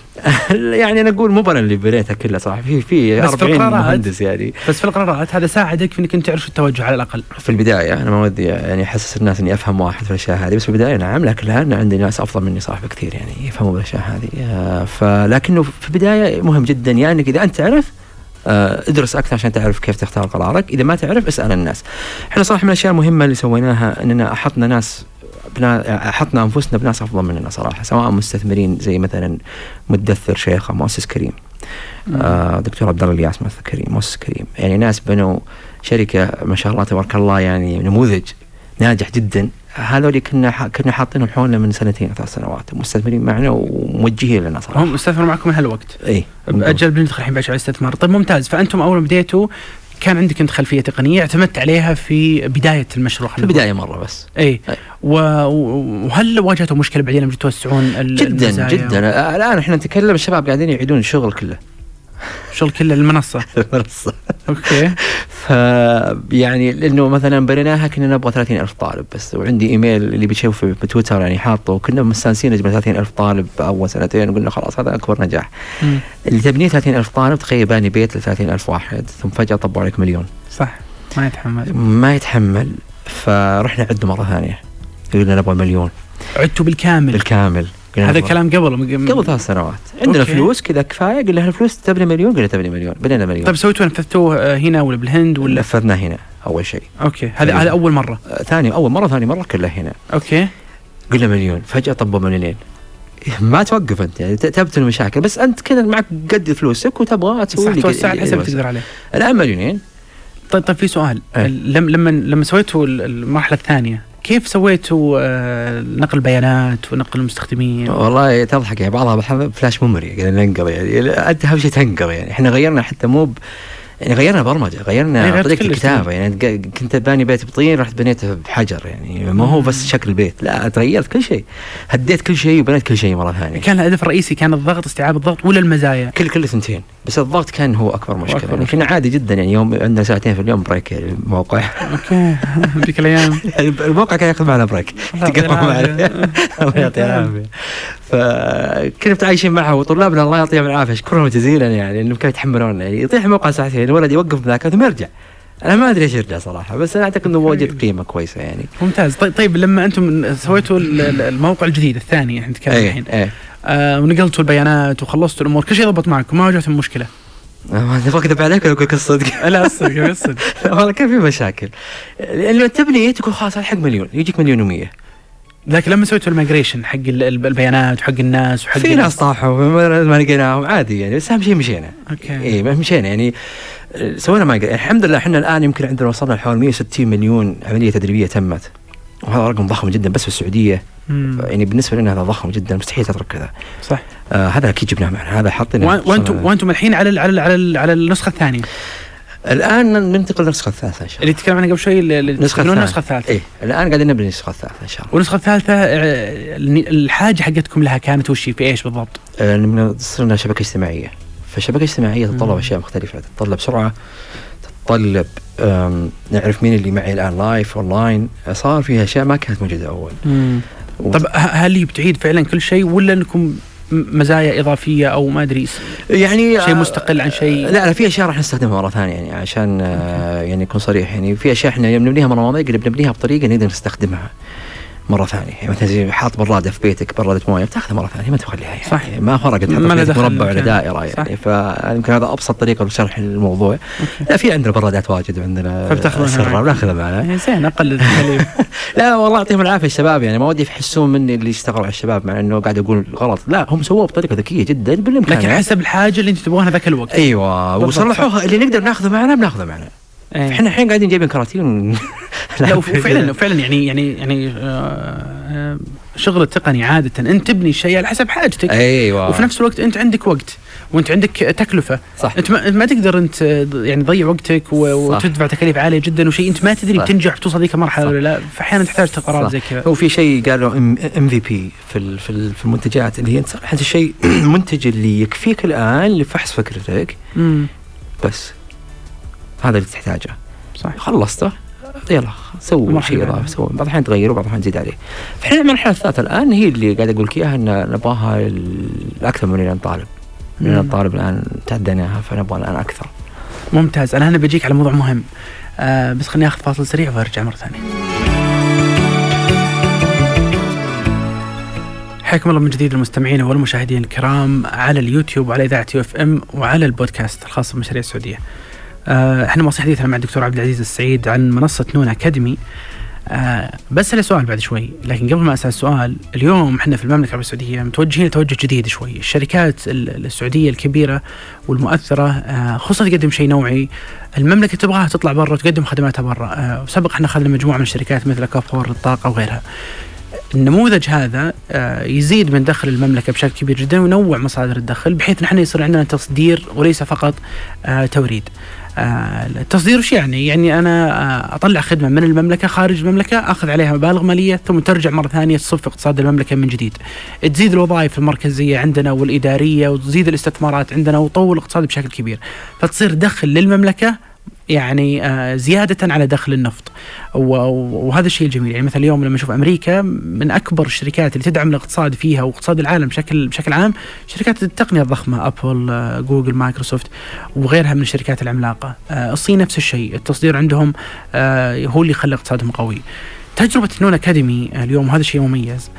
يعني أنا أقول مو أنا اللي بنيتها كلها صراحة. في في بس في 40 القرارات- مهندس يعني. بس في القرارات هذا ساعدك في إنك أنت تعرف التوجه على الأقل. في البداية أنا ما ودي يعني أحسس الناس إني أفهم واحد في الأشياء هذه بس في البداية نعم لكن الآن عندي ناس أفضل مني صراحة بكثير يعني يفهموا بالأشياء هذه. آه، فلكنه في البداية مهم جدا يعني إنك إذا أنت تعرف ادرس أكثر عشان تعرف كيف تختار قرارك. إذا ما تعرف اسأل الناس. إحنا صراحة من الأشياء المهمة اللي سويناها إننا أحطنا ناس بنا أحطنا أنفسنا بناس أفضل مننا صراحة سواء مستثمرين زي مثلا مدثر شيخ مؤسس كريم. آه دكتور عبد الله الياس مؤسس كريم مؤسس كريم. يعني ناس بنوا شركة ما شاء الله تبارك الله يعني نموذج ناجح جدا. هذول كنا ح- كنا حاطينهم حولنا من سنتين أو ثلاث سنوات. مستثمرين معنا وموجهين لنا صراحة. هم استثمروا معكم من هالوقت إي. أجل بندخل الحين على الاستثمار. طيب ممتاز. فأنتم أول ما بديتوا كان عندك أنت خلفية تقنية اعتمدت عليها في بداية المشروع. في البدايه مرة بس. إي. أي. و... وهل واجهتوا مشكلة بعدين لما توسعون جدا المزايا؟ جدا. الآن إحنا نتكلم الشباب قاعدين يعيدون الشغل كله. شغل كله المنصة. المنصة. أوكي. ف يعني لأنه مثلا بنيناها كنا نبغى 30000 طالب بس وعندي إيميل اللي بيشوف بتويتر يعني حاطه وكنا مستانسين نجمع 30000 طالب أول سنتين وقلنا خلاص هذا أكبر نجاح. اللي تبنيه 30000 طالب تخيل باني بيت ل 30000 واحد ثم فجأة طبوا عليك مليون. صح. ما يتحمل. ما يتحمل. فرحنا عدناه مرة ثانية. قلنا نبغى مليون. عدتوا بالكامل. بالكامل. هذا نبغى- كلام قبل قبل ثلاث سنوات. عندنا أوكي. فلوس كذا كفاية قلنا الفلوس تبني مليون قلنا تبني مليون بنينا مليون. طيب سويتوا نفذتوه آه، هنا ولا بالهند ولا؟ نفذنا هنا أول شيء. أوكي هذا هذا أول مرة. آه، ثاني أول مرة ثاني مرة كلها هنا. أوكي. قلنا مليون فجأة طبوا مليونين. ما توقف أنت يعني ت- تبطل المشاكل بس أنت كذا معك قد فلوسك وتبغى تسوي لي توسع حسب. تقدر عليه. الآن مليونين. طيب طيب في سؤال. إيه. لما لما لما سويتوا ال- المرحلة الثانية كيف سويتوا آه، نقل بيانات ونقل المستخدمين؟ والله تضحك يعني بعضها flash memory ننقل يعني أنت أهم شيء تنقل يعني. إحنا غيرنا حتى مو يعني غيرنا برمجة غيرنا غيرت طريقة الكتابة يعني كنت باني بيت بطين رحت بنيته بحجر يعني ما هو بس شكل البيت لا تغيرت كل شيء. هديت كل شيء وبنيت كل شيء مرة ثانية. كان الهدف الرئيسي كان الضغط استيعاب الضغط ولا المزايا؟ كل كل ثنتين بس الضغط كان هو أكبر مشكلة. أكبر يعني مشكلة. كنا عادي جدا يعني يوم عندنا ساعتين في اليوم break يعني الموقع. أوكي. ذيك الأيام. الموقع كان ياخذ معنا break الله يعطيه العافية. فكنا متعايشين معها وطلابنا الله يعطيهم العافية. اشكرهم جزيلا يعني إنهم كانوا يتحملون يعني يطيح الموقع ساعتين الولد يوقف ذاك ثم يرجع. أنا ما أدري إيش يرجع صراحة بس أنا أعتقد إنه وجد قيمة كويسة يعني. ممتاز. طيب, طيب لما أنتم سويتوا ال- ال- الموقع الجديد الثاني إحنا نتكلم إيه الحين إيه. آه ونقلتوا البيانات وخلصتوا الأمور كل شيء ضبط معكم ما واجهتم مشكلة. ما تبغى اكذب عليك ولا أقول لك الصدق؟ لا الصدق الصدق. والله كان في مشاكل. لما تبني تقول خلاص الحق مليون يجيك مليون ومية. لكن لما سويتوا ال migration حق ال- ال- البيانات وحق الناس وحق في ناس طاحوا ما ما لقيناهم عادي يعني بس أهم شيء مشينا. أوكي. اي ما مشينا يعني. آه، سوينا ما الحمد لله إحنا الآن يمكن عندنا وصلنا لحوالي 160 مليون عملية تدريبية تمت. وهذا رقم ضخم جدا بس في السعودية. مم. يعني بالنسبة لنا هذا ضخم جدا مستحيل تترك كذا. صح. آه هذا أكيد جبناه معنا. هذا حاطينه وأن- وأنتم وأنتم الحين على ال على ال على, ال على النسخة الثانية. الآن ننتقل للنسخة الثالثة إن شاء اللي الله. تكلم عنها قبل شوي ال- ال- النسخه الثالثة. النسخة الثالثة. اي الآن قاعدين نبني النسخة الثالثة إن شاء الله. والنسخة الثالثة آه، الحاجة حقتكم لها كانت وش؟ في إيش بالضبط؟ آه، صرنا شبكة اجتماعية. فالشبكة الاجتماعية تتطلب. أشياء مختلفة تتطلب سرعة تتطلب نعرف مين اللي معي الآن live online صار فيها أشياء ما كانت موجودة أول. و- طب هل بتعيد فعلا كل شيء ولا انكم مزايا إضافية أو ما أدري؟ يعني شيء آه، مستقل عن شيء؟ لا لا في أشياء راح نستخدمها مرة ثانية يعني عشان آه، يعني نكون صريح يعني في أشياء إحنا يوم نبنيها مرة ماضية قلنا بنبنيها بطريقة نقدر نستخدمها. مرة ثانية يعني مثلا زي حاط براده في بيتك براده موية بتاخذها مرة ثانية ما تخليها يعني صح. ما فرقت ما مربع ولا. دائرة. يعني فيمكن هذا أبسط طريقة لشرح الموضوع لا في عندنا برادات واجد وعندنا معك. بناخذها معنا إيه، زين أقل التكاليف لا والله يعطيهم العافية الشباب يعني ما ودي يحسون مني اللي يشتغلوا على الشباب مع إنه قاعد أقول غلط لا هم سووه بطريقة ذكية جدا بالإمكان لكن حسب الحاجة اللي انت تبغونها ذاك الوقت أيوه. وصلحوها اللي نقدر ناخذه معنا بناخذه معنا. إحنا الحين قاعدين جايبين كراتين. لا وف- وفعلا وفعلا يعني يعني يعني آه، آه، شغل التقني عادة. أنت تبني شيء على حسب حاجتك. أيوه. وفي نفس الوقت أنت عندك وقت وأنت عندك تكلفة. صح. أنت ما, ما تقدر أنت يعني تضيع وقتك. وتدفع تكاليف عالية جدا وشيء. أنت ما تدري صح. بتنجح بتوصل ذيك المرحلة. ولا لا. فاحيانا تحتاج قرارات. زي كذا. هو في شيء قالوا إم في بي في في ال- في المنتجات اللي هي انت صراحة الشيء المنتج اللي يكفيك الآن لفحص فكرتك. امم بس. هذا اللي تحتاجه. صح خلصته. يلا سووا شيء اللي إضافي. سووا بعض الأحيان تغيروا بعض الأحيان تزيد عليه. فاحنا المرحله الثالثة الآن هي اللي قاعد أقول لك إياها إن نبغاها الاكثر من مليون طالب مليون مم. طالب الآن تعديناها فنبغى الآن أكثر. ممتاز. أنا هنا بجيك على موضوع مهم. آه بس خليني آخذ فاصل سريع وأرجع مرة ثانية. حياكم الله من جديد المستمعين والمشاهدين الكرام على اليوتيوب وعلى إذاعة يو إف إم وعلى البودكاست الخاص بمشاريع السعودية. آه إحنا نواصل حديثنا مع الدكتور عبد العزيز السعيد عن منصة نون أكاديمي. آه بسأل سؤال بعد شوي لكن قبل ما أسأل السؤال اليوم إحنا في المملكة العربيه السعودية متوجهين لتوجه جديد شوي الشركات ال- السعودية الكبيرة والمؤثرة آه خصوصا تقدم شيء نوعي المملكة تبغاها تطلع برا وتقدم خدماتها برا آه وسبق إحنا اخذنا مجموعة من الشركات مثل كافور للطاقه وغيرها النموذج هذا آه، يزيد من دخل المملكة بشكل كبير جدا وينوع مصادر الدخل بحيث نحن يصير عندنا تصدير وليس فقط آه، توريد. آه، التصدير وش يعني؟ يعني أنا آه، أطلع خدمة من المملكة خارج المملكة أخذ عليها مبالغ مالية ثم ترجع مرة ثانية تصف اقتصاد المملكة من جديد. تزيد الوظائف المركزية عندنا والإدارية وتزيد الاستثمارات عندنا وتطور الاقتصاد بشكل كبير. فتصير دخل للمملكة يعني آه، زيادة على دخل النفط. وهذا الشيء الجميل. يعني مثلا اليوم لما نشوف أمريكا من أكبر الشركات اللي تدعم الاقتصاد فيها واقتصاد العالم بشكل بشكل عام شركات التقنية الضخمة أبل آه، جوجل مايكروسوفت وغيرها من الشركات العملاقة. آه، الصين نفس الشيء. التصدير عندهم هو اللي يخلي اقتصادهم قوي. تجربة نون أكاديمي اليوم وهذا شيء مميز.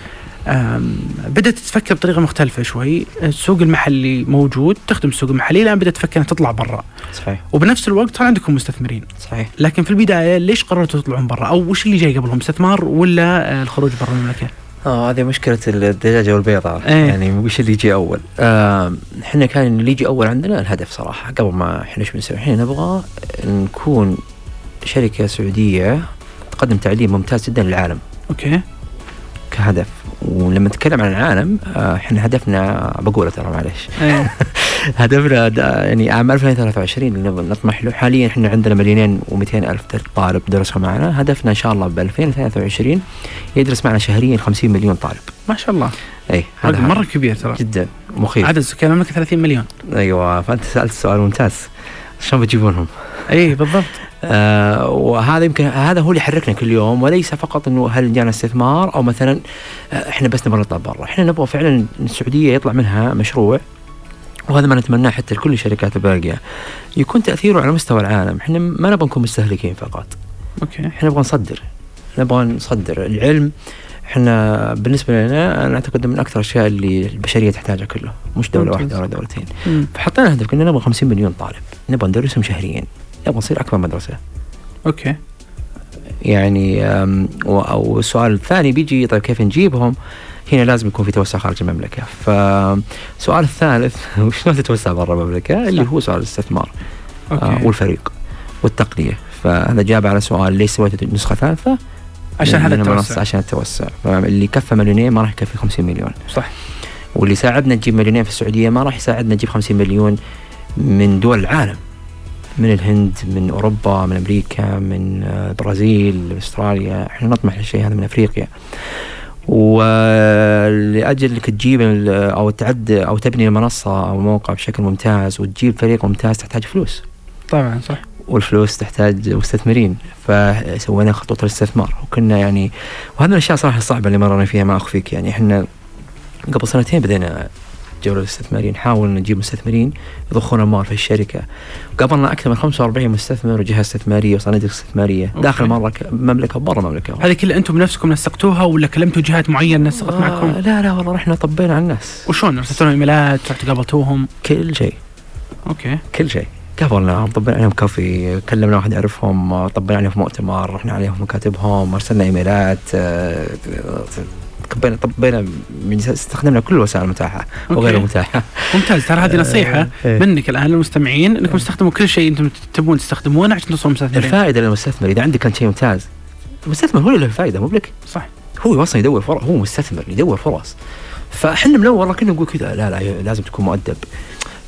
بدأت تفكر بطريقة مختلفة شوي. السوق المحلي موجود تخدم السوق المحلي الآن بدأت تفكر أن تطلع برا. صحيح. وبنفس الوقت صار عندكم مستثمرين. صحيح. لكن في البداية ليش قررتوا تطلعون برا؟ أو وش اللي جاي قبلهم استثمار ولا آه، الخروج برا المملكة؟ آه هذه مشكلة الدجاجة والبيضة. إيه. يعني وش اللي يجي أول؟ آه، إحنا كان اللي يجي أول عندنا الهدف صراحة. قبل ما إحنا إيش بنسوي؟ إحنا نبغى نكون شركة سعودية تقدم تعليم ممتاز جدا للعالم. أوكي. كهدف. ولما نتكلم عن العالم آه، إحنا هدفنا بقوله ترى معلش. هدفنا يعني عام 2023 اللي نطمح له. حاليا إحنا عندنا مليونين و200 ألف طالب درسوا معنا. هدفنا إن شاء الله ب 2023 يدرس معنا شهريا 50 مليون طالب. ما شاء الله. أي هذا مرة كبير ترى. جدا. مخيف. عدد سكان المملكة 30 مليون. أيوه فأنت سألت سؤال ممتاز. شلون بتجيبونهم؟ أي بالضبط. آه وهذا يمكن هذا هو اللي يحركنا كل يوم وليس فقط إنه هل جانا استثمار أو مثلا آه إحنا بس نبغى نطلع برا، إحنا نبغى فعلا السعودية يطلع منها مشروع وهذا ما نتمناه حتى لكل الشركات الباقية. يكون تأثيره على مستوى العالم، إحنا ما نبغى نكون مستهلكين فقط، أوكي. إحنا نبغى نصدر. نبغى نصدر. العلم إحنا بالنسبة لنا أنا أعتقد من أكثر الأشياء اللي البشرية تحتاجها كله. مش دولة. واحدة ولا دولتين. مم. فحطينا هدف كنا نبغى 50 مليون طالب. نبغى ندرسهم شهريا. نبغى نصير أكبر مدرسة. أوكي. يعني والسؤال الثاني بيجي طيب كيف نجيبهم؟ هنا لازم يكون في توسع خارج المملكة. فالسؤال الثالث شلون تتوسع برا المملكة؟ اللي هو سؤال الاستثمار آه، أوكي. والفريق والتقنية. فهذا جاوب على سؤال ليش سويت نسخة ثالثة؟ عشان هذا التوسع. عشان التوسع. فاللي كفى مليونين ما راح يكفي 50 مليون. صح. واللي ساعدنا نجيب مليونين في السعودية ما راح يساعدنا نجيب 50 مليون من دول العالم. من الهند من أوروبا من أمريكا من آه، البرازيل من أستراليا. إحنا نطمح للشيء هذا من أفريقيا. ولأجل إنك تجيب أو تعد أو تبني المنصة أو الموقع بشكل ممتاز وتجيب فريق ممتاز تحتاج فلوس. طبعا صح. والفلوس تحتاج مستثمرين. فسوينا خطوط الاستثمار. وكنا يعني وهذه الأشياء صراحة الصعبة اللي مررنا فيها ما اخفيك يعني إحنا قبل سنتين بدينا جولة الاستثماريين نحاول نجيب مستثمرين يضخون اموال في الشركة. قابلنا أكثر من 45 مستثمر وجهة استثمارية وصناديق استثمارية. أوكي. داخل المملكه المملكه وبرا المملكه هذه كلها أنتم بنفسكم نسقتوها ولا كلمتوا جهات معينة نسقت آه معكم؟ لا لا والله رحنا طبينا على الناس. وشلون؟ ارسلتوا لهم إيميلات رحتوا قابلتوهم؟ كل شيء. أوكي. كل شيء. قابلناهم طبينا عليهم كوفي كلمنا واحد يعرفهم طبينا عليهم في مؤتمر رحنا عليهم في مكاتبهم أرسلنا إيميلات آه، طبينا من استخدمنا كل الوسائل المتاحة وغير. المتاحة. ممتاز. ترى هذه نصيحة إيه. منك الآن للمستمعين إنكم تستخدموا كل شيء أنتم تبون تستخدمونه عشان توصلوا مستثمرين الفائدة للمستثمر إذا عندك كان شيء ممتاز. المستثمر هو اللي له الفائده مو بلك؟ صح. هو أصلا يدور فرص هو مستثمر يدور فرص. فإحنا من اول كنا نقول كذا لا لا لازم تكون مؤدب.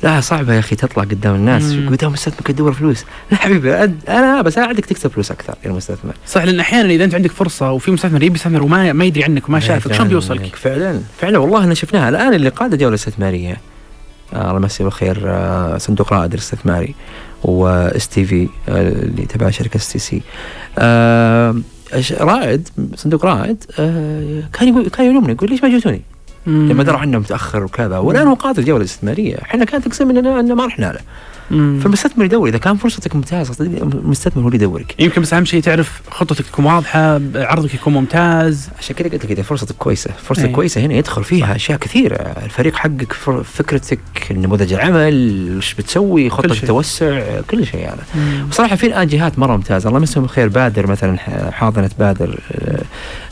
لا صعبة يا أخي تطلع قدام الناس. قدام مستثمر تدور فلوس لا حبيبي أنا بساعدك تكسب فلوس أكثر يا المستثمر صح لأن أحيانا إذا أنت عندك فرصة وفي مستثمر يبي يستثمر وما ما يدري عنك وما شافك شلون بيوصلك؟ فعلا فعلا والله إحنا شفناها الآن اللي قاد جولة استثماريه آه الله يمسيه بالخير آه صندوق رائد الاستثماري و STV اللي تبع شركة STC آه رائد صندوق رائد آه كان يقول كان يلومني يقول ليش ما جيتوني؟ لما درى عنه متأخر وكذا والان هو قاد الجولة الاستثمارية إحنا كانت تقسم اننا ان ما رحنا له. فالمستثمر يدور. إذا كان فرصتك ممتازة المستثمر هو اللي يدورك. يمكن بس أهم شيء تعرف خطتك تكون واضحة عرضك يكون ممتاز. عشان كذا قلت لك إذا فرصتك كويسة، فرصتك أي. كويسة هنا يدخل فيها أشياء كثيرة، الفريق حقك فكرتك، نموذج العمل، إيش بتسوي، خطة شيء. التوسع، كل شيء هذا. وصراحة في الآن جهات مرة ممتازة، الله يمسهم بالخير. بادر مثلا حاضنة بادر آه،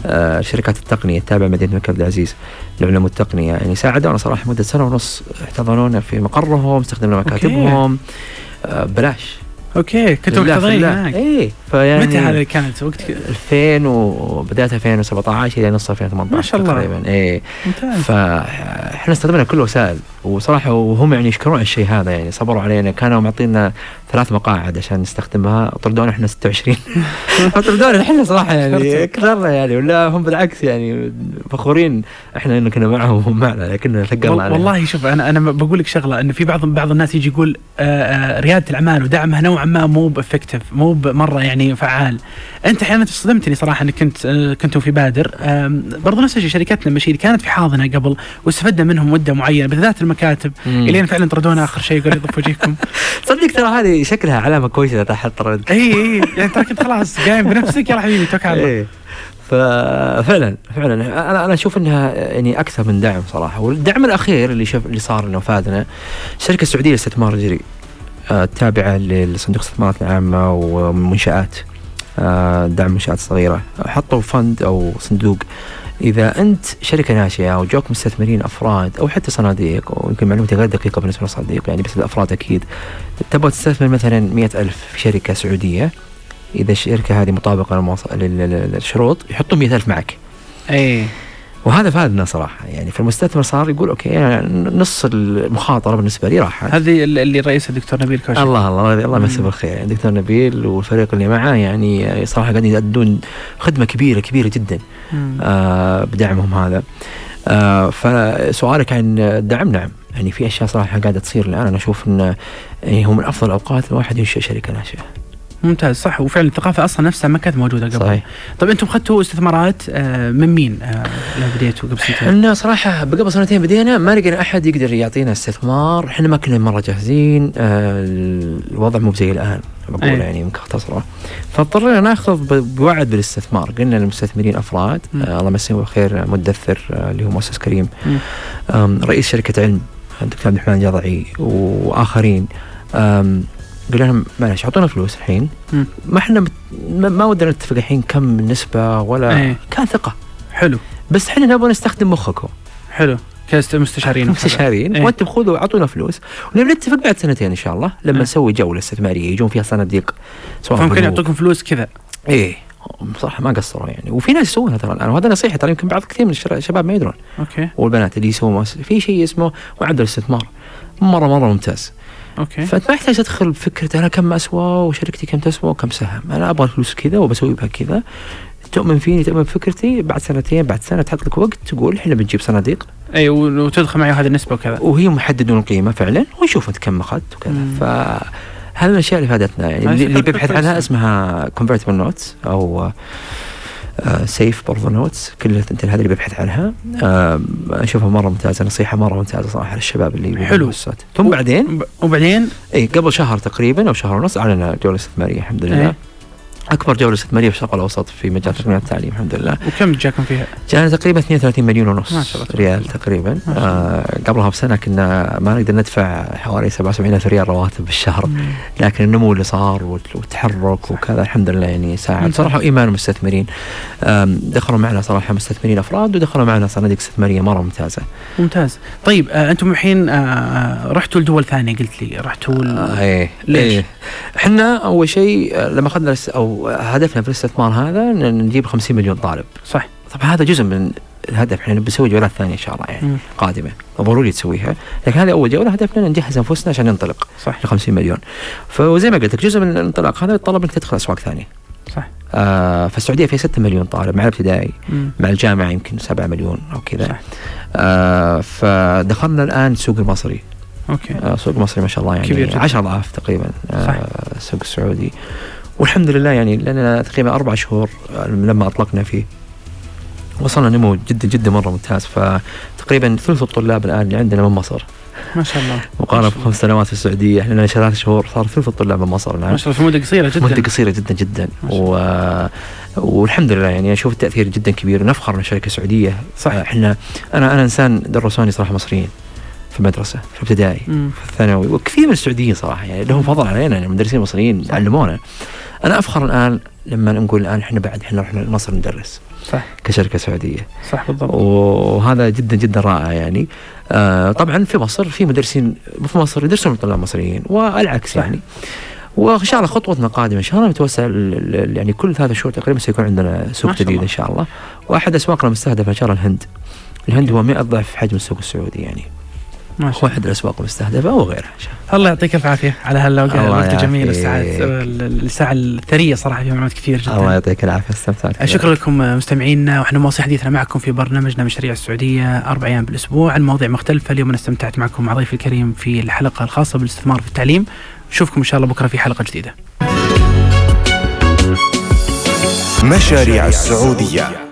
آه، شركات التقنية التابعه لمدينه الملك عبد العزيز للعلوم والتقنيه، يعني ساعدونا صراحة مدة سنة ونص احتضنونا في مقرهم، استخدمنا مكاتبهم. ببلاش. أوكي كنتم لله في محتضنين الله. هناك إيه فيعني متى هذا كانت؟ وقت ك- 2000 وبدايه 2017 إلى نص 2018 ما شاء الله. تقريبا. ممتاز. فاحنا استخدمنا كل الوسائل وصراحة وهم يعني يشكرون على الشيء هذا يعني صبروا علينا. كانوا معطينا ثلاث مقاعد عشان نستخدمها. طردونا إحنا 26 طردونا إحنا صراحة يعني كثرنا يعني ولا هم بالعكس يعني فخورين إحنا إنه كنا معهم وهم معنا لكن ثقلنا. والله شوف أنا أنا بقول لك شغلة ان في بعض بعض الناس يجي يقول آه، آه، ريادة الأعمال ودعمها نوعا ما مو بافكتيف مو مرة يعني فعال. أنت أحيانا صدمتني صراحة إنك كنت آه، كنتم في بادر. برضو نفس الشيء شركتنا مشيد كانت في حاضنة قبل واستفدنا منهم مدة معينة بالذات المكاتب. مم. إلين فعلا طردونا آخر شيء يقول يضف وجهكم. صدق ترى هذه شكلها علامة كويسة إذا تحت طرد إي إي يعني ترى كنت خلاص قايم بنفسك. يلا حبيبي توكل على الله. ففعلا فعلا أنا أنا أشوف إنها يعني أكثر من دعم صراحة. والدعم الأخير اللي شوف اللي صار إنه فادنا الشركة السعودية للإستثمار الجريء التابعة لصندوق الاستثمارات العامة ومنشآت آه، دعم منشآت صغيرة. حطوا fund أو صندوق. إذا أنت شركة ناشئة وجوك مستثمرين أفراد أو حتى صناديق ويمكن معلومتي غير دقيقة بالنسبة للصناديق يعني بس الأفراد أكيد تبغى تستثمر مثلا مئة ألف في شركة سعودية إذا الشركة هذه لل- للشروط يحطوا 100000 معك. اي وهذا فادنا صراحة. يعني فالمستثمر صار يقول okay يعني نص المخاطرة بالنسبة لي راحت. هذه اللي رئيسه الدكتور نبيل كوشك الله الله الله يمسيه بالخير يعني الدكتور نبيل والفريق اللي معاه يعني صراحة قاعدين يؤدون خدمة كبيرة كبيرة جدا. آه بدعمهم هذا. آه فسؤالك عن الدعم نعم. يعني في أشياء صراحة قاعدة تصير الآن. أنا أشوف انه يعني هو من أفضل الأوقات الواحد ينشئ شركة ناشئه ممتاز صح. وفعلا الثقافة أصلا نفسها ما كانت موجودة قبل. صحيح. طيب أنتم أخذتوا استثمارات آه، من مين آه، بديتوا قبل سنتين؟ إحنا صراحة قبل سنتين بدينا ما لقينا أحد يقدر يعطينا استثمار. إحنا ما كنا مرة جاهزين آه، الوضع مو زي الآن بقول أيه. يعني يمكن اختصره. فاضطرينا نأخذ بوعد بالاستثمار. قلنا للمستثمرين أفراد آه الله يمسيه بالخير مدثر آه اللي هو مؤسس كريم رئيس شركة علم الدكتور عبد الرحمن الجضعي وآخرين. قلنا لهم معلش اعطونا فلوس الحين. ما إحنا مت... ما ودنا نتفق الحين كم النسبة ولا إيه. كان ثقة. حلو. بس إحنا نبغى نستخدم مخكم حلو. كمستشارين مستشارين. إيه. وأنتم خذوا اعطونا فلوس. ونبي نتفق بعد سنتين إن شاء الله لما إيه. نسوي جولة استثمارية يجون فيها صناديق. سواء فممكن يعطوكم فلوس كذا. إيه. بصراحه ما قصروا يعني. وفي ناس يسوونها ترى الآن. وهذا نصيحة ترى يمكن بعض كثير من الشباب ما يدرون. okay. والبنات اللي يسوون في شيء اسمه معدل استثمار مرة مرة ممتاز. okay. فانت ما يحتاج تدخل بفكرة أنا كم أسوى وشركتي كم تسوى وكم سهم. أنا أبغى الفلوس كذا وبسوي بها كذا. تؤمن فيني تؤمن بفكرتي بعد سنتين بعد سنة تحط لك وقت تقول إحنا بنجيب صناديق. أي وتدخل معي هذه النسبة وكذا. وهم يحددون القيمة فعلا ونشوف إنت كم أخذت وكذا. ف هذه من الأشياء اللي فادتنا. يعني اللي بيبحث عنها اسمها convertible notes أو SAFE برضو notes كل الثنتين هذه اللي ببحث عنها. آه أشوفها مرة ممتازة نصيحة مرة ممتازة صراحة للشباب اللي حلو. ثم بعدين؟ وبعدين؟ اي قبل شهر تقريبا أو شهر ونص اعلنا جوله استثمارية الحمد لله. إيه. أكبر جولة استثماريه في الشرق الأوسط في مجال تقنيه التعليم الحمد لله. وكم جاكم فيها؟ جانا تقريبا 32 مليون ونص ريال تقريبا. آه قبلها بسنة كنا ما نقدر ندفع حوالي 77 ألف ريال رواتب بالشهر مم. لكن النمو اللي صار والتحرك وكذا الحمد لله يعني ساعد. صراحة إيمان المستثمرين دخلوا معنا صراحة مستثمرين أفراد ودخلوا معنا صناديق استثماريه مرة ممتازة. ممتاز. طيب آه أنتم الحين آه رحتوا لدول ثانية قلت لي رحتوا آه إيه ليش؟ إيه. إحنا أول شيء لما أخذنا أو هدفنا في الاستثمار هذا نجيب 50 مليون طالب. صح. طبعا هذا جزء من الهدف. إحنا بنسوي جولات ثانية إن شاء الله يعني م. قادمة. ضروري تسويها. لكن هذه أول جولة هدفنا نجهز أنفسنا عشان ننطلق صح. ل 50 مليون. فزي ما قلت لك جزء من الانطلاق هذا يتطلب إنك تدخل أسواق ثانية. صح. آه فالسعوديه فيها 6 مليون طالب مع الابتدائي مع الجامعة يمكن 7 مليون أو كذا. آه فدخلنا الآن السوق المصري. أوكي. آه السوق المصري ما شاء الله يعني كبير 10 اضعاف تقريبا صح. آه السوق السعودي والحمد لله يعني لنا تقريبا أربع شهور لما أطلقنا فيه. وصلنا نمو جدا جدا مرة ممتاز. فتقريبا ثلث الطلاب الآن اللي عندنا من مصر. ما شاء الله. مقارنه بخمس سنوات في السعودية. إحنا لنا ثلاث شهور. صار ثلث الطلاب من مصر الآن. ما شاء الله. في مدة قصيرة جدا. مدة قصيرة جدا جدا. و... والحمد لله يعني أشوف التأثير جدا كبير. ونفخر ان شركه سعوديه صح. إحنا أنا أنا إنسان درسوني صراحة مصريين في المدرسة في الابتدائي في الثانوي. وكثير من السعوديين صراحة يعني لهم فضل علينا يعني المدرسين المصريين علمونا. أنا أفخر الآن لما نقول الآن إحنا بعد إحنا رحنا مصر ندرس صح. كشركة سعودية. صح بالضبط. وهذا جدا جدا رائع يعني. آه طبعا في مصر في مدرسين في مصر يدرسون طلاب مصريين والعكس صح. يعني. وإن شاء الله خطوتنا قادمه إن شاء الله نتوسع يعني كل ثلاث شهور تقريبا سيكون عندنا سوق جديد إن شاء الله. وأحد أسواقنا المستهدفه إن شاء الله الهند. الهند هو 100 ضعف حجم السوق السعودي يعني. هو احد الأسواق المستهدفه وغيرها إن شاء الله. الله يعطيك الف عافيه على هالوقت الوقت الجميل والساعة الساعة الثرية صراحة فيها معلومات كثير جدا. الله يعطيك العافية. استمتعت شكرا لكم مستمعينا. وإحنا مواصل حديثنا معكم في برنامجنا مشاريع السعودية أربع أيام بالأسبوع عن مواضيع مختلفة. اليوم أنا استمتعت معكم مع ضيفي الكريم في الحلقة الخاصة بالاستثمار في التعليم. نشوفكم إن شاء الله بكرة في حلقة جديدة. مشاريع السعودية.